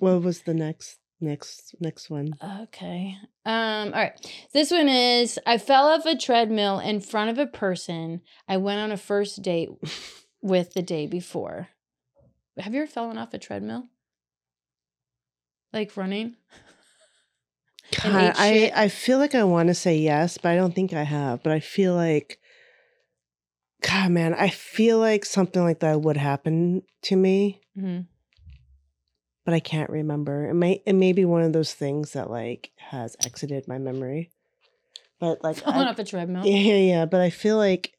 What was the next next next one?
okay. Um all right. This one is I fell off a treadmill in front of a person I went on a first date with the day before. Have you ever fallen off a treadmill? Like running?
God, I? I feel like I want to say yes, but I don't think I have. But I feel like, God, man, I feel like something like that would happen to me,
Mhm.
but I can't remember. It may it may be one of those things that like has exited my memory. But like,
Falling
I,
off a treadmill.
yeah, yeah, yeah. But I feel like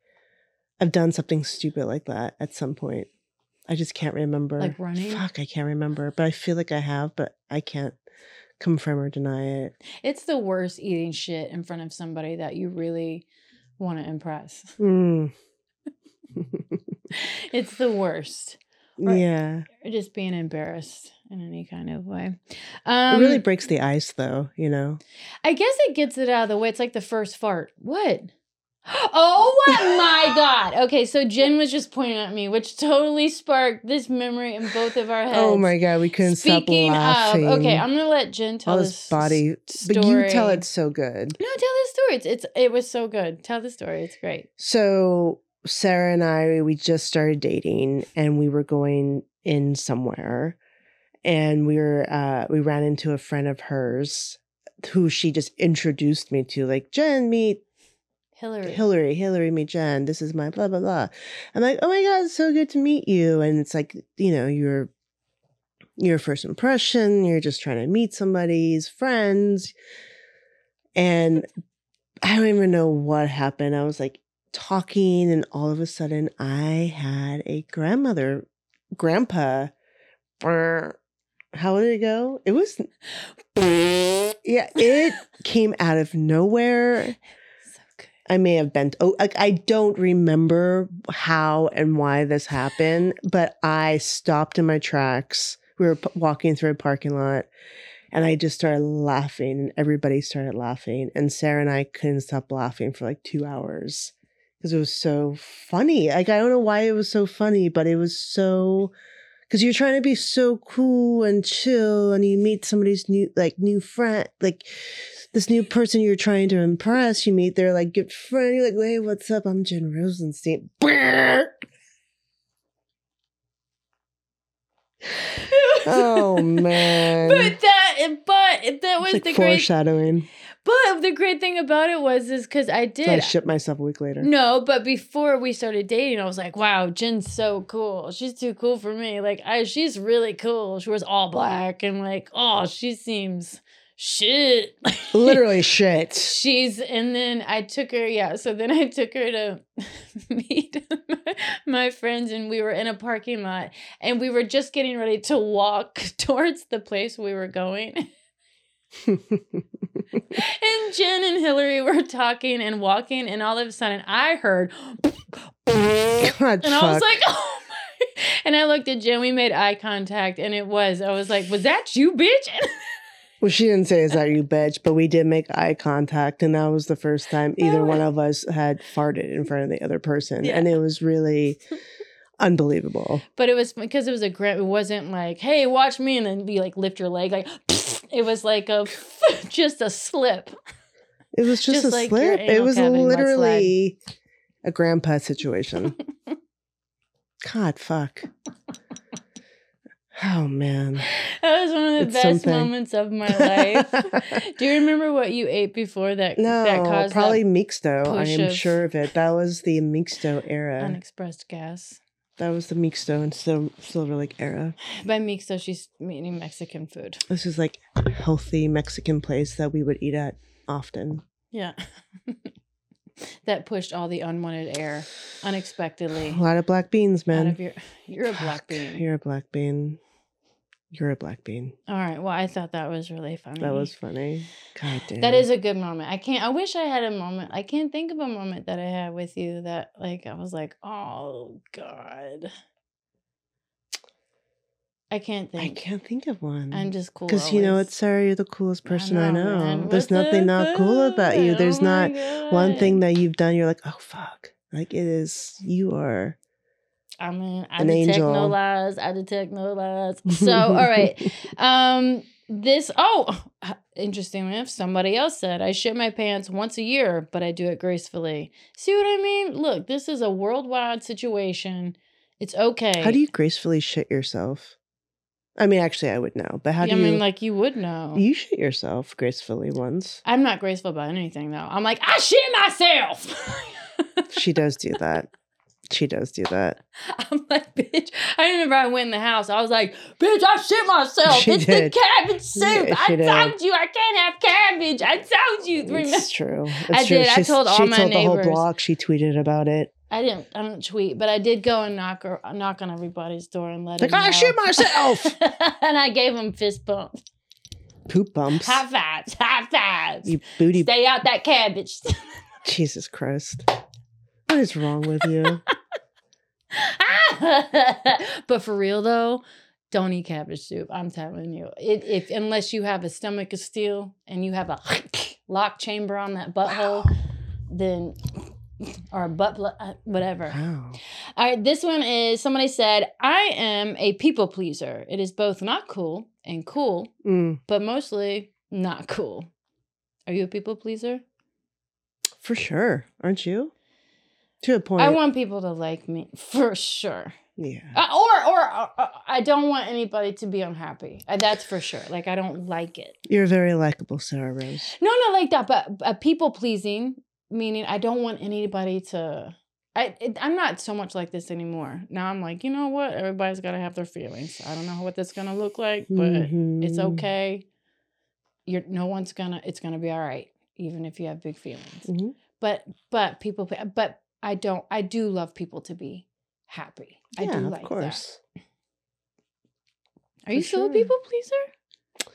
I've done something stupid like that at some point. I just can't remember.
Like running?
Fuck, I can't remember. But I feel like I have, but I can't confirm or deny it.
It's the worst eating shit in front of somebody that you really want to impress.
Mm.
It's the worst. Right.
Yeah.
Or just being embarrassed in any kind of way.
it
Um,
really breaks the ice though, you know.
I guess it gets it out of the way. It's like the first fart. What? Oh my god. Okay, so Jen was just pointing at me, which totally sparked this memory in both of our heads.
Oh my god, we couldn't
Speaking
stop laughing.
of, okay, I'm gonna let Jen tell
all
this
this body
story.
but you tell it so good.
No, tell the story. It's, it's it was so good. Tell the story. It's great.
So Sarah and I we just started dating and we were going in somewhere and we were uh we ran into a friend of hers who she just introduced me to like Jen meet
Hillary.
Hillary, Hillary, Jen. This is my blah blah blah. I'm like, oh my god, it's so good to meet you. And it's like, you know, your your first impression. You're just trying to meet somebody's friends, and I don't even know what happened. I was like talking, and all of a sudden, I had a grandmother, grandpa. How did it go? It was yeah, it came out of nowhere. I may have bent. Oh, I don't remember how and why this happened, but I stopped in my tracks we were p- walking through a parking lot and I just started laughing and everybody started laughing and Sarah and I couldn't stop laughing for like 2 hours because it was so funny. Like I don't know why it was so funny, but it was so because you're trying to be so cool and chill and you meet somebody's new like new friend like this new person you're trying to impress. You meet their like good friend. You're like hey what's up? I'm jen rosenstein. Oh man.
But that but that was
like
the great
foreshadowing
but the great thing about it was is because i did
i shipped myself a week later.
No but before we started dating i was like wow jen's so cool. She's too cool for me. Like i she's really cool. She wears all black and like oh she seems shit.
Literally shit.
She's and then i took her yeah so then i took her to meet my friends and we were in a parking lot and we were just getting ready to walk towards the place we were going and jen and hillary were talking and walking and all of a sudden i heard
God,
and i was like oh my and i looked at jen we made eye contact and it was i was like was that you bitch
Well, she didn't say, "Is that you, bitch?" But we did make eye contact, and that was the first time either one of us had farted in front of the other person,
Yeah.
and it was really unbelievable.
But it was because it was a grant. It wasn't like, "Hey, watch me," and then you like lift your leg. Like it was like a just a slip.
It was just,
Just
a
like
slip. It was
cavity mudslide.
literally a grandpa situation. God, fuck. Oh man,
That was one of the
It's
best
something.
moments of my life. Do you remember what you ate before that?
no,
that caused
probably
that
mixto. I am sure of it. That was the mixto era.
unexpressed gas.
That was the mixto and Sil- Silver Lake era.
By mixto, she's meaning Mexican food.
This is like a healthy Mexican place that we would eat at often.
Yeah. that pushed all the unwanted air unexpectedly
A lot of black beans,
out
man.
of your. You're a black bean.
You're a black bean. You're a black bean.
All right. Well, I thought that was really funny.
That was funny. God damn.
That is a good moment. I can't. I wish I had a moment. I can't think of a moment that I had with you that like I was like, oh god. I can't think.
I can't think of one.
I'm just cool.
Because you know it's Sarah, you're the coolest
I
person I know. There's nothing not cool about you. There's
Oh
not one thing that you've done. You're like, oh fuck. Like it is. You are.
I mean, I
An
detect no lies. I detect no lies. So, all right. Um, this oh, interesting enough, somebody else said I shit my pants once a year, but I do it gracefully. See what I mean? Look, this is a worldwide situation. It's okay.
How do you gracefully shit yourself? I mean, actually, I would know, but how do you I
mean, like you would know.
you shit yourself gracefully once.
I'm not graceful about anything though. I'm like I shit myself.
She does do that. She does do that.
I'm like, bitch. I remember I went in the house. I was like, bitch, I shit myself.
She
it's
did.
the cabbage soup.
Yeah,
I
did.
told you I can't have cabbage. I told you. Remember?
It's true. It's
I
true.
did. I told all
she
my
told the whole block. She tweeted about it.
I didn't. I don't tweet, but I did go and knock or knock on everybody's door and let
Like
them
I
know.
shit myself.
and I gave them fist bumps,
Poop bumps.
high fives, high fives.
You booty.
Stay out that cabbage.
Jesus Christ. What is wrong with you?
but for real though, don't eat cabbage soup. I'm telling you, it, if unless you have a stomach of steel and you have a lock chamber on that butthole, then or a butt uh, whatever.
Wow.
All right, this one is somebody said, I am a people pleaser. It is both not cool and cool,
Mm,
but mostly not cool. Are you a people pleaser?
for sure. Aren't you? To a point.
I want people to like me for sure.
yeah.
Uh, or or uh, uh, I don't want anybody to be unhappy. Uh, that's for sure. Like I don't like it.
You're very likable, Sarah Rose.
No, not like that. But uh, people pleasing, meaning I don't want anybody to. I it, I'm not so much like this anymore. Now I'm like, you know what? Everybody's got to have their feelings. I don't know what that's gonna look like, but it's
Mhm.
okay. You're no one's gonna. It's gonna be all right, even if you have big feelings.
Mhm.
But but people. But I don't. I do love people to be happy. I
Yeah,
do
of
like that.
course.
Are you
For
still a people pleaser?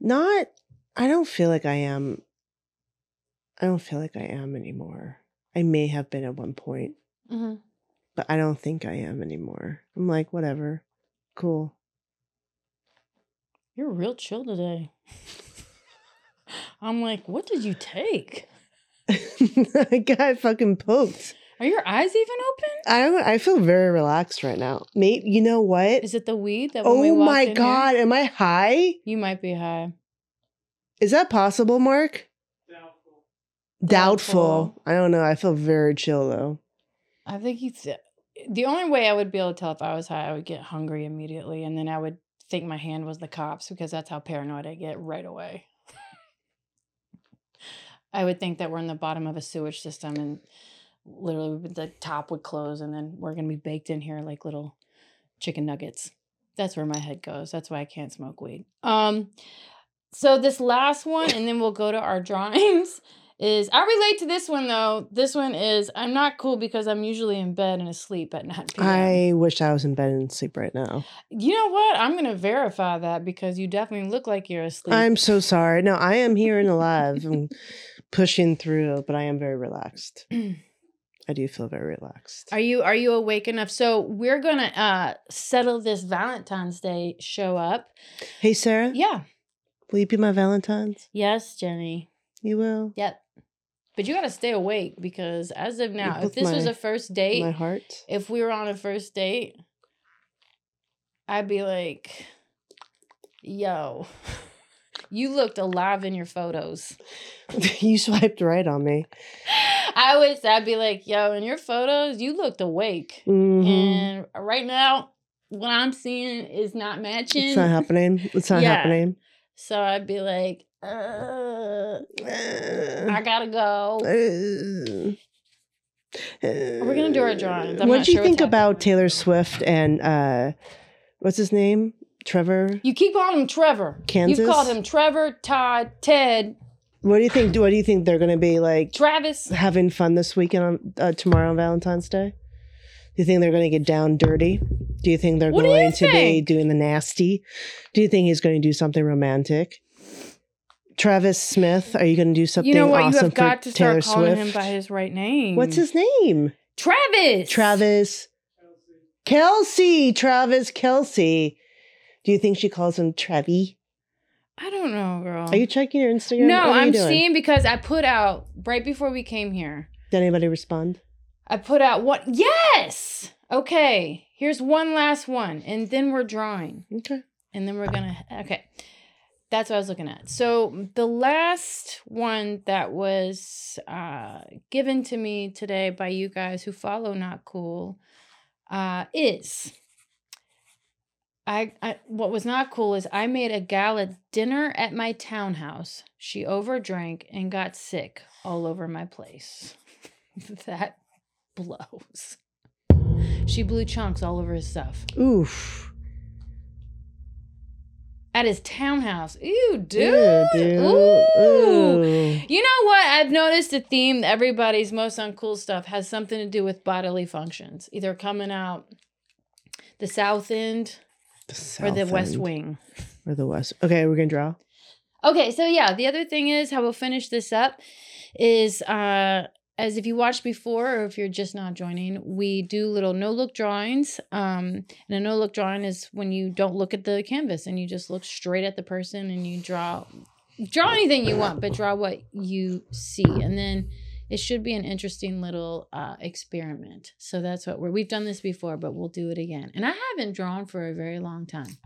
Not. I don't feel like I am. I don't feel like I am anymore. I may have been at one point,
Mm-hmm.
but I don't think I am anymore. I'm like, whatever. Cool.
You're real chill today. I'm like, what did you take?
I got fucking poked.
Are your eyes even open?
I I feel very relaxed right now. Mate, you know what?
Is it the weed that when we
Oh
walked
my
in here-
god, am I high?
you might be high.
Is that possible, Mark?
Doubtful.
Doubtful.
Doubtful.
I don't know. I feel very chill though.
I think he's the only way I would be able to tell if I was high, I would get hungry immediately, and then I would think my hand was the cops because that's how paranoid I get right away. I would think that we're in the bottom of a sewage system, and literally the top would close, and then we're gonna be baked in here like little chicken nuggets. That's where my head goes. That's why I can't smoke weed. Um, so this last one, and then we'll go to our drawings. Is I relate to this one though. This one is I'm not cool because I'm usually in bed and asleep at 9 p.m.
I wish I was in bed and asleep right now.
You know what? I'm gonna verify that because you definitely look like you're asleep.
I'm so sorry. No, I am here and alive pushing through, but I am very relaxed. I do feel very relaxed.
Are you are you awake enough? So we're gonna uh settle this Valentine's Day show up.
Hey, Sarah,
Yeah.
will you be my Valentine's?
Yes, Jenny.
You will.
Yep. But you gotta stay awake because as of now, if this was a first date,
My heart.
if we were on a first date, I'd be like, yo, you looked alive in your photos.
you swiped right on me.
I would I'd be like, yo, in your photos, you looked awake.
Mhm.
And right now, what I'm seeing is not matching.
It's not happening. It's not
Yeah.
happening.
So I'd be like, uh, I gotta go.
We're
gonna do our drawings. I'm
what do you
sure
think about
happening.
Taylor Swift and uh, what's his name? Trevor.
You keep calling him Trevor.
Kansas?
You've called him Trevor, Todd, Ted,
What do you think? What do you think they're going to be like
Travis.
having fun this weekend on uh, tomorrow on Valentine's Day? Do you think they're going to get down dirty? Do you think they're
What
going to be doing the nasty? Do you think he's going to do something romantic? Travis Smith, are you going to do something
You know what?
awesome
you have got to
Taylor
start calling
Swift?
him by his right name.
What's his name?
Travis?
Travis Kelce. Travis Kelce. Do you think she calls him Trevi?
I don't know, girl.
Are you checking your Instagram?
no,
What are you
I'm
doing?
seeing because I put out right before we came here.
Did anybody respond?
I put out what? Yes. Okay. Here's one last one, and then we're drawing.
Okay.
and then we're gonna okay that's what i was looking at so the last one that was uh given to me today by you guys who follow not cool uh is I, I what was not cool is I made a gala dinner at my townhouse. She overdrank and got sick all over my place. that blows. She blew chunks all over his stuff
Oof.
at his townhouse. Ew, dude.
Ew, dude.
Ooh.
Ooh.
You know what? I've noticed a theme. Everybody's most uncool stuff has something to do with bodily functions, either coming out the south end or the
South
west wing.
Or the west. Okay, we're gonna draw.
Okay, so yeah, the other thing is how we'll finish this up is uh as if you watched before or if you're just not joining, we do little no look drawings. Um and a no look drawing is when you don't look at the canvas and you just look straight at the person and you draw draw anything you want, but draw what you see. And then it should be an interesting little uh, experiment. So that's what we're we've done this before, but we'll do it again. And I haven't drawn for a very long time.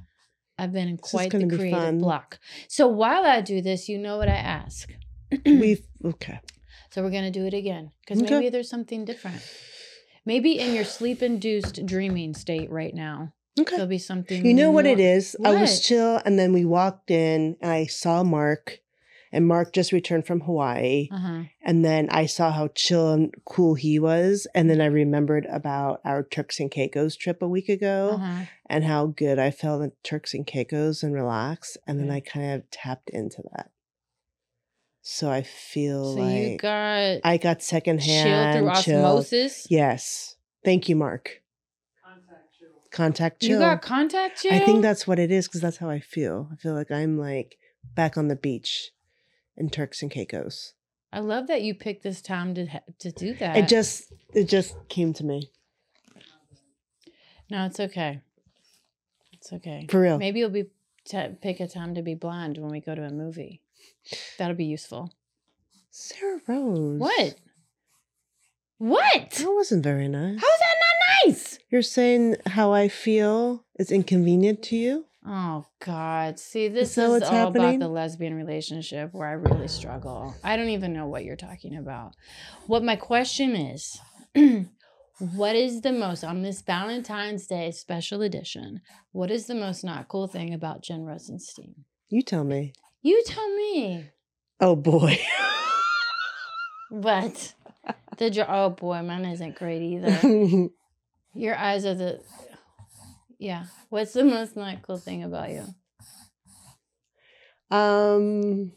I've been in
is
quite the creative
fun.
block. So while I do this, you know what I ask.
We've okay.
So we're gonna do it again because
Okay.
maybe there's something different. Maybe in your sleep-induced dreaming state right now,
Okay.
there'll be something.
You know what
more-
it is? I was chill and then we walked in and I saw Mark and Mark just returned from Hawaii.
Uh-huh.
And then I saw how chill and cool he was. And then I remembered about our Turks and Caicos trip a week ago
Uh-huh.
and how good I felt at Turks and Caicos and relaxed. And then I kind of tapped into that. So I feel
So
like
you got
I got secondhand
chill
secondhand
through
chill.
osmosis.
Yes. Thank you, Mark.
Contact chill.
Contact chill.
You got contact chill.
I think that's what it is because that's how I feel. I feel like I'm like back on the beach in Turks and Caicos.
I love that you picked this time to to do that.
It just it just came to me
no, it's okay. It's okay.
for real.
Maybe you'll be to pick a time to be blind when we go to a movie. That'll be useful.
Sarah Rose.
What? What?
That wasn't very nice.
How is that not nice?
You're saying how I feel is inconvenient to you?
Oh God! See, this is all
happening?
about the lesbian relationship where I really struggle. I don't even know what you're talking about. What my question is, what is the most on this Valentine's Day special edition? What is the most not cool thing about Jen Rosenstein?
You tell me.
You tell me.
Oh boy.
What? The oh boy, mine isn't great either. Your eyes are the yeah. What's the most not cool thing about you?
um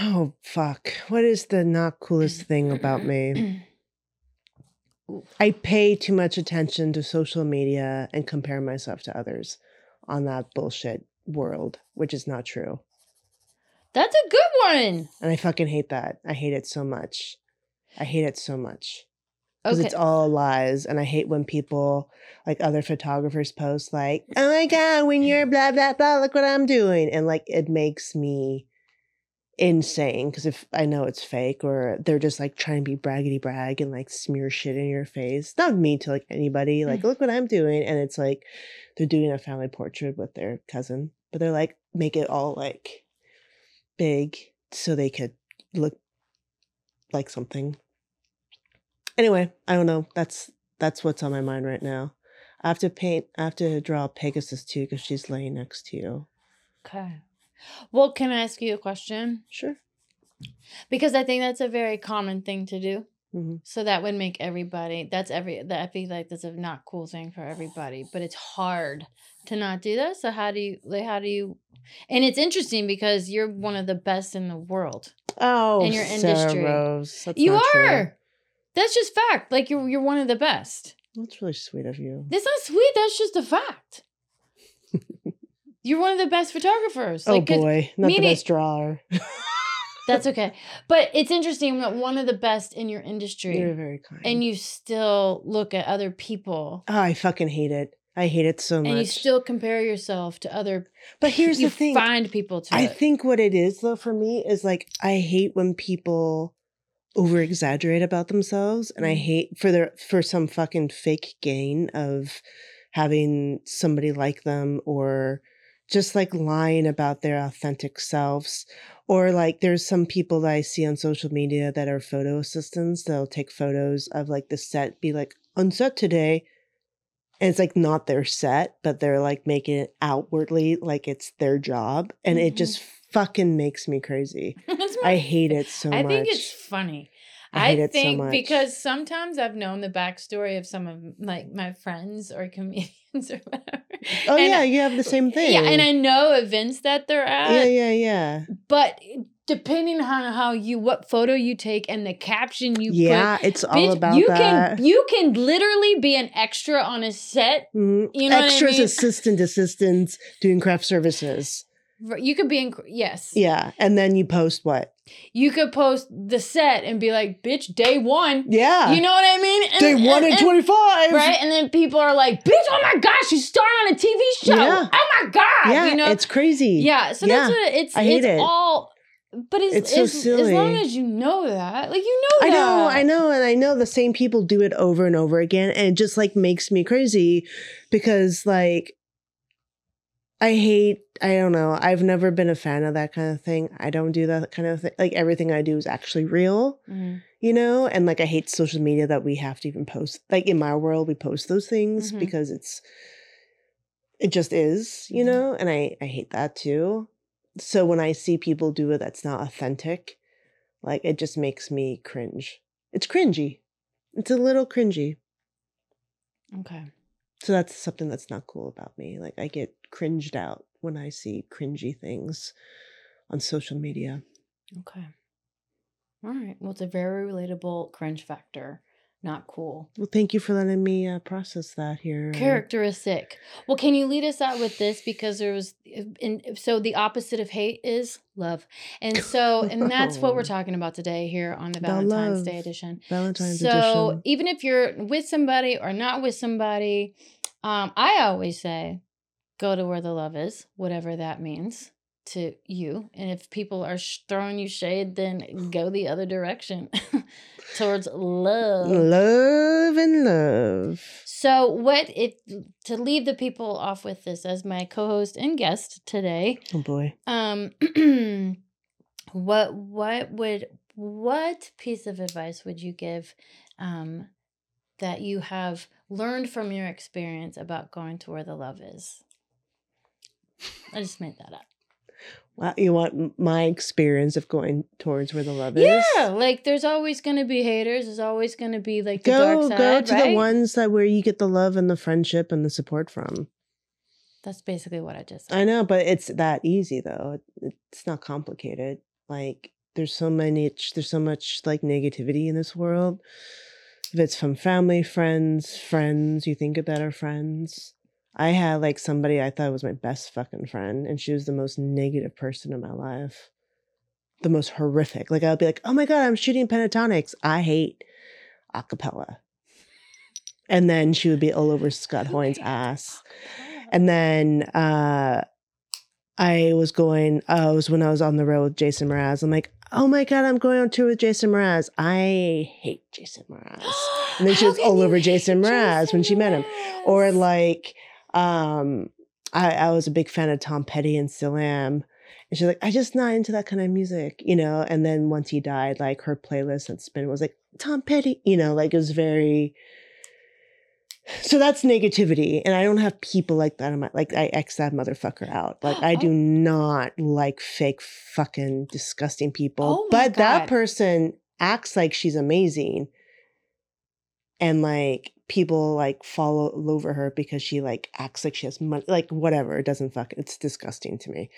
Oh fuck. What is the not coolest thing about me? I pay too much attention to social media and compare myself to others on that bullshit world, which is not true.
That's a good one.
And I fucking hate that. I hate it so much. I hate it so much. Because
Okay.
it's all lies. And I hate when people, like other photographers, post, like, oh my God, when you're blah, blah, blah, look what I'm doing. And like, it makes me insane. Because if I know it's fake or they're just like trying to be braggedy brag and like smear shit in your face, not me to like anybody, like, mm. look what I'm doing. And it's like, they're doing a family portrait with their cousin, but they're like, make it all like big so they could look like something. Anyway, I don't know. That's that's what's on my mind right now. I have to paint. I have to draw Pegasus too because she's laying next to you.
Okay. Well, can I ask you a question?
Sure.
Because I think that's a very common thing to do.
hmm
So that would make everybody. That's every. That I feel like that's a not cool thing for everybody. But it's hard to not do that. So how do you? Like, how do you? And it's interesting because you're one of the best in the world.
Oh,
In your
Sarah
industry.
Rose. That's
you
not true.
That's just fact. Like you're you're one of the best.
That's really sweet of you.
That's not sweet. That's just a fact. you're one of the best photographers.
oh
Like, 'cause-
boy, not the
meaning-
best drawer.
That's okay. But it's interesting that one of the best in your industry.
You're very kind.
and you still look at other people
oh, I fucking hate it. I hate it so much.
and you still compare yourself to other
but here's the thing.
find people to
I
it.
think what it is though for me is like I hate when people over exaggerate about themselves and I
Mhm.
hate for their for some fucking fake gain of having somebody like them or just like lying about their authentic selves or like there's some people that I see on social media that are photo assistants they'll take photos of like the set be like on set today and it's like not their set but they're like making it outwardly like it's their job and it
Mhm.
just fucking makes me crazy i hate it so
I
much I
think it's funny.
I
I,
so
think
much.
because sometimes I've known the backstory of some of like my friends or comedians or whatever.
oh
and
yeah
I-
you have the same thing
Yeah, and I know events that they're at.
yeah yeah yeah
But depending on how you what photo you take and the caption you
yeah
put,
it's all
bitch,
about
you
that
can you can literally be an extra on a set.
Mhm.
you know what I
extras
mean?
assistant assistants doing craft services
You could be in yes.
yeah and then you post what
You could post the set and be like, "Bitch, day one."
yeah
You know what I mean? And-
day one
and-
and
and-
25
right? And then people are like, "Bitch, oh my gosh, you starred on a TV show!
Yeah.
Oh my god!"
yeah
you know?
it's crazy
yeah. So
Yeah.
that's what it's.
I hate
it's
it.
all. But it's,
It's so
as, as long as you know that, like you know
I know, I know, and I know the same people do it over and over again, and it just like makes me crazy because like I hate, I don't know, I've never been a fan of that kind of thing. I don't do that kind of thing. Like everything I do is actually real,
Mhm.
you know, and like I hate social media that we have to even post. Like in my world, we post those things
Mhm.
because it's it just is, you
Mhm.
know, and I I hate that too. So when I see people do it that's not authentic, like it just makes me cringe. It's cringy. It's a little cringy.
Okay.
So that's something that's not cool about me. Like I get cringed out when I see cringy things on social media.
Okay. All right. Well, it's a very relatable cringe factor. Not cool.
Well, thank you for letting me uh, process that here.
Characteristic. Well, can you lead us out with this because there was, in, so the opposite of hate is love, and so and that's what we're talking about today here on the Valentine's
love.
Day edition.
Valentine's
so
edition.
So even if you're with somebody or not with somebody, Um, I always say, go to where the love is, whatever that means to you. And if people are sh- throwing you shade, then go the other direction towards love.
Love and love.
So, what if to leave the people off with this as my co-host and guest today?
Oh boy.
Um, what what would what piece of advice would you give um, that you have learned from your experience about going to where the love is? I just made that up.
You want my experience of going towards where the love is?
Yeah, like there's always going to be haters. There's always going to be like the
Go
dark side,
go to
right?
the ones that where you get the love and the friendship and the support from.
That's basically what I just said.
I know, but it's that easy though. It's not complicated. Like there's so many there's so much like negativity in this world. If it's from family, friends, friends, you think that are friends. I had like somebody I thought was my best fucking friend, and she was the most negative person in my life. The most horrific. Like I'll be like, oh my god, I'm shooting Pentatonix. I hate acapella. And then she would be all over Scott Hoying's ass. And then uh I was going, uh, it was when I was on the road with Jason Mraz. I'm like, oh my God, I'm going on tour with Jason Mraz. I hate Jason Mraz. And then she was all over Jason Mraz when she met him. Or like, um, I, I was a big fan of Tom Petty and still am. And she's like, I just not into that kind of music, you know. And then once he died, like her playlist and spin was like Tom Petty, you know, like it was very. So that's negativity, and I don't have people like that in my like. I X that motherfucker out. Like I do
Oh.
not like fake, fucking, disgusting people.
Oh
but that person acts like she's amazing, and like people like follow over her because she like acts like she has money like whatever it doesn't fuck it's disgusting to me.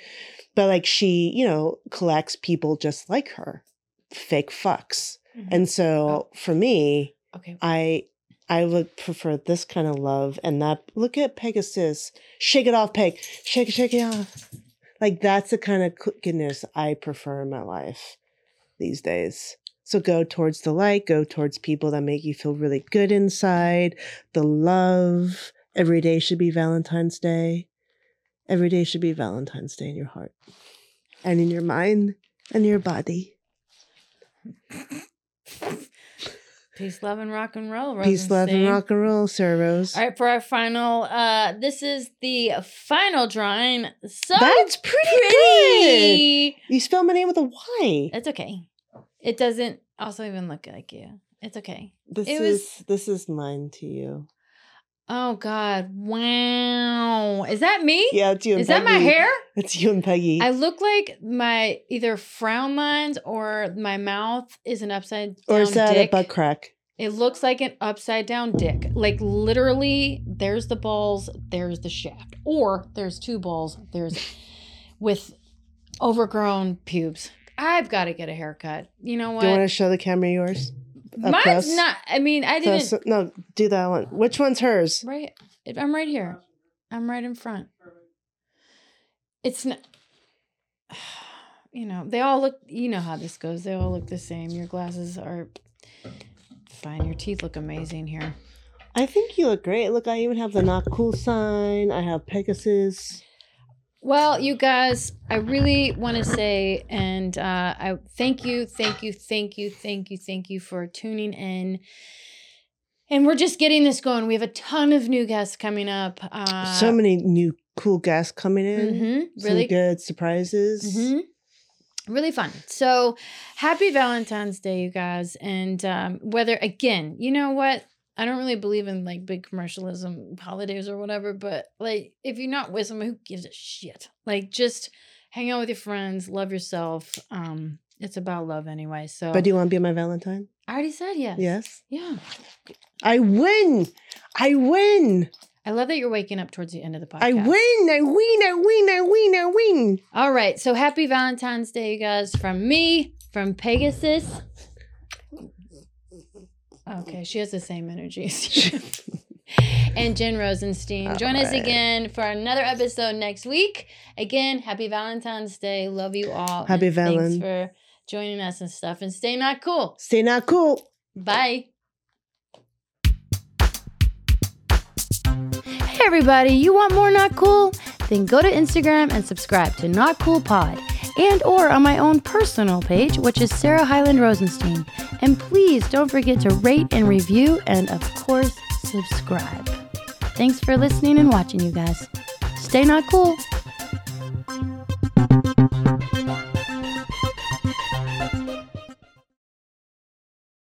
But like she you know collects people just like her fake fucks.
Mhm.
and so for me
okay.
i i would prefer this kind of love and that look at pegasus shake it off peg shake it shake it off. Like that's the kind of goodness i prefer in my life these days so go towards the light, go towards people that make you feel really good inside, the love. Every day should be Valentine's Day. Every day should be Valentine's Day in your heart and in your mind and your body.
Peace, love, and rock and roll.
Peace, love, and rock and roll, Sarah Rose.
All right, for our final, uh, this is the final drawing. So
That's pretty, good.
pretty.
You spell my name with a Y.
It's okay. It doesn't also even look like you. It's okay.
This
it
is
was-
this is mine to you.
Oh God! Wow, is that me?
Yeah, it's you and
Is that my hair?
It's you and Peggy.
I look like my either frown lines or my mouth is an upside down
or is that
dick.
a butt crack?
It looks like an upside down dick. Like literally, there's the balls, there's the shaft, or there's two balls, there's with overgrown pubes. I've got to get a haircut. You know what?
Do you want to show the camera yours? up
Mine's
close?
not. I mean, I didn't.
Close- no, do that one. Which one's hers?
Right. I'm right here. I'm right in front. It's not. You know, they all look. You know how this goes. They all look the same. Your glasses are fine. Your teeth look amazing here.
I think you look great. Look, I even have the not cool sign. I have Pegasus.
Well, you guys, I really want to say, and uh, I thank you, thank you, thank you, thank you, thank you for tuning in. And we're just getting this going. We have a ton of new guests coming up. Uh,
so many new cool guests coming in.
mhm,
Some
really
good surprises.
hmm Really fun. So happy Valentine's Day, you guys. And um, whether, again, you know what? I don't really believe in like big commercialism holidays or whatever, but like if you're not with someone, who gives a shit? Like just hang out with your friends, love yourself. Um, it's about love anyway. So
But do you want to be my Valentine?
I already said yes.
Yes.
Yeah.
I win. I win.
I love that you're waking up towards the end of the podcast.
I win. I win. I win. I win. I win.
All right. So happy Valentine's Day, you guys, from me, from Pegasus. Okay, she has the same energy. as you. and Jen Rosenstein. Join us again for another episode next week. Again, happy Valentine's Day. Love you all.
Happy
Valentine's. Thanks for joining us and stuff. And stay not cool.
Stay not cool.
Bye. Hey everybody, you want more Not Cool? Then go to Instagram and subscribe to Not Cool Pod and or on my own personal page, which is Sarah Hyland Rosenstein. And please don't forget to rate and review and of course subscribe. Thanks for listening and watching, you guys. Stay not cool.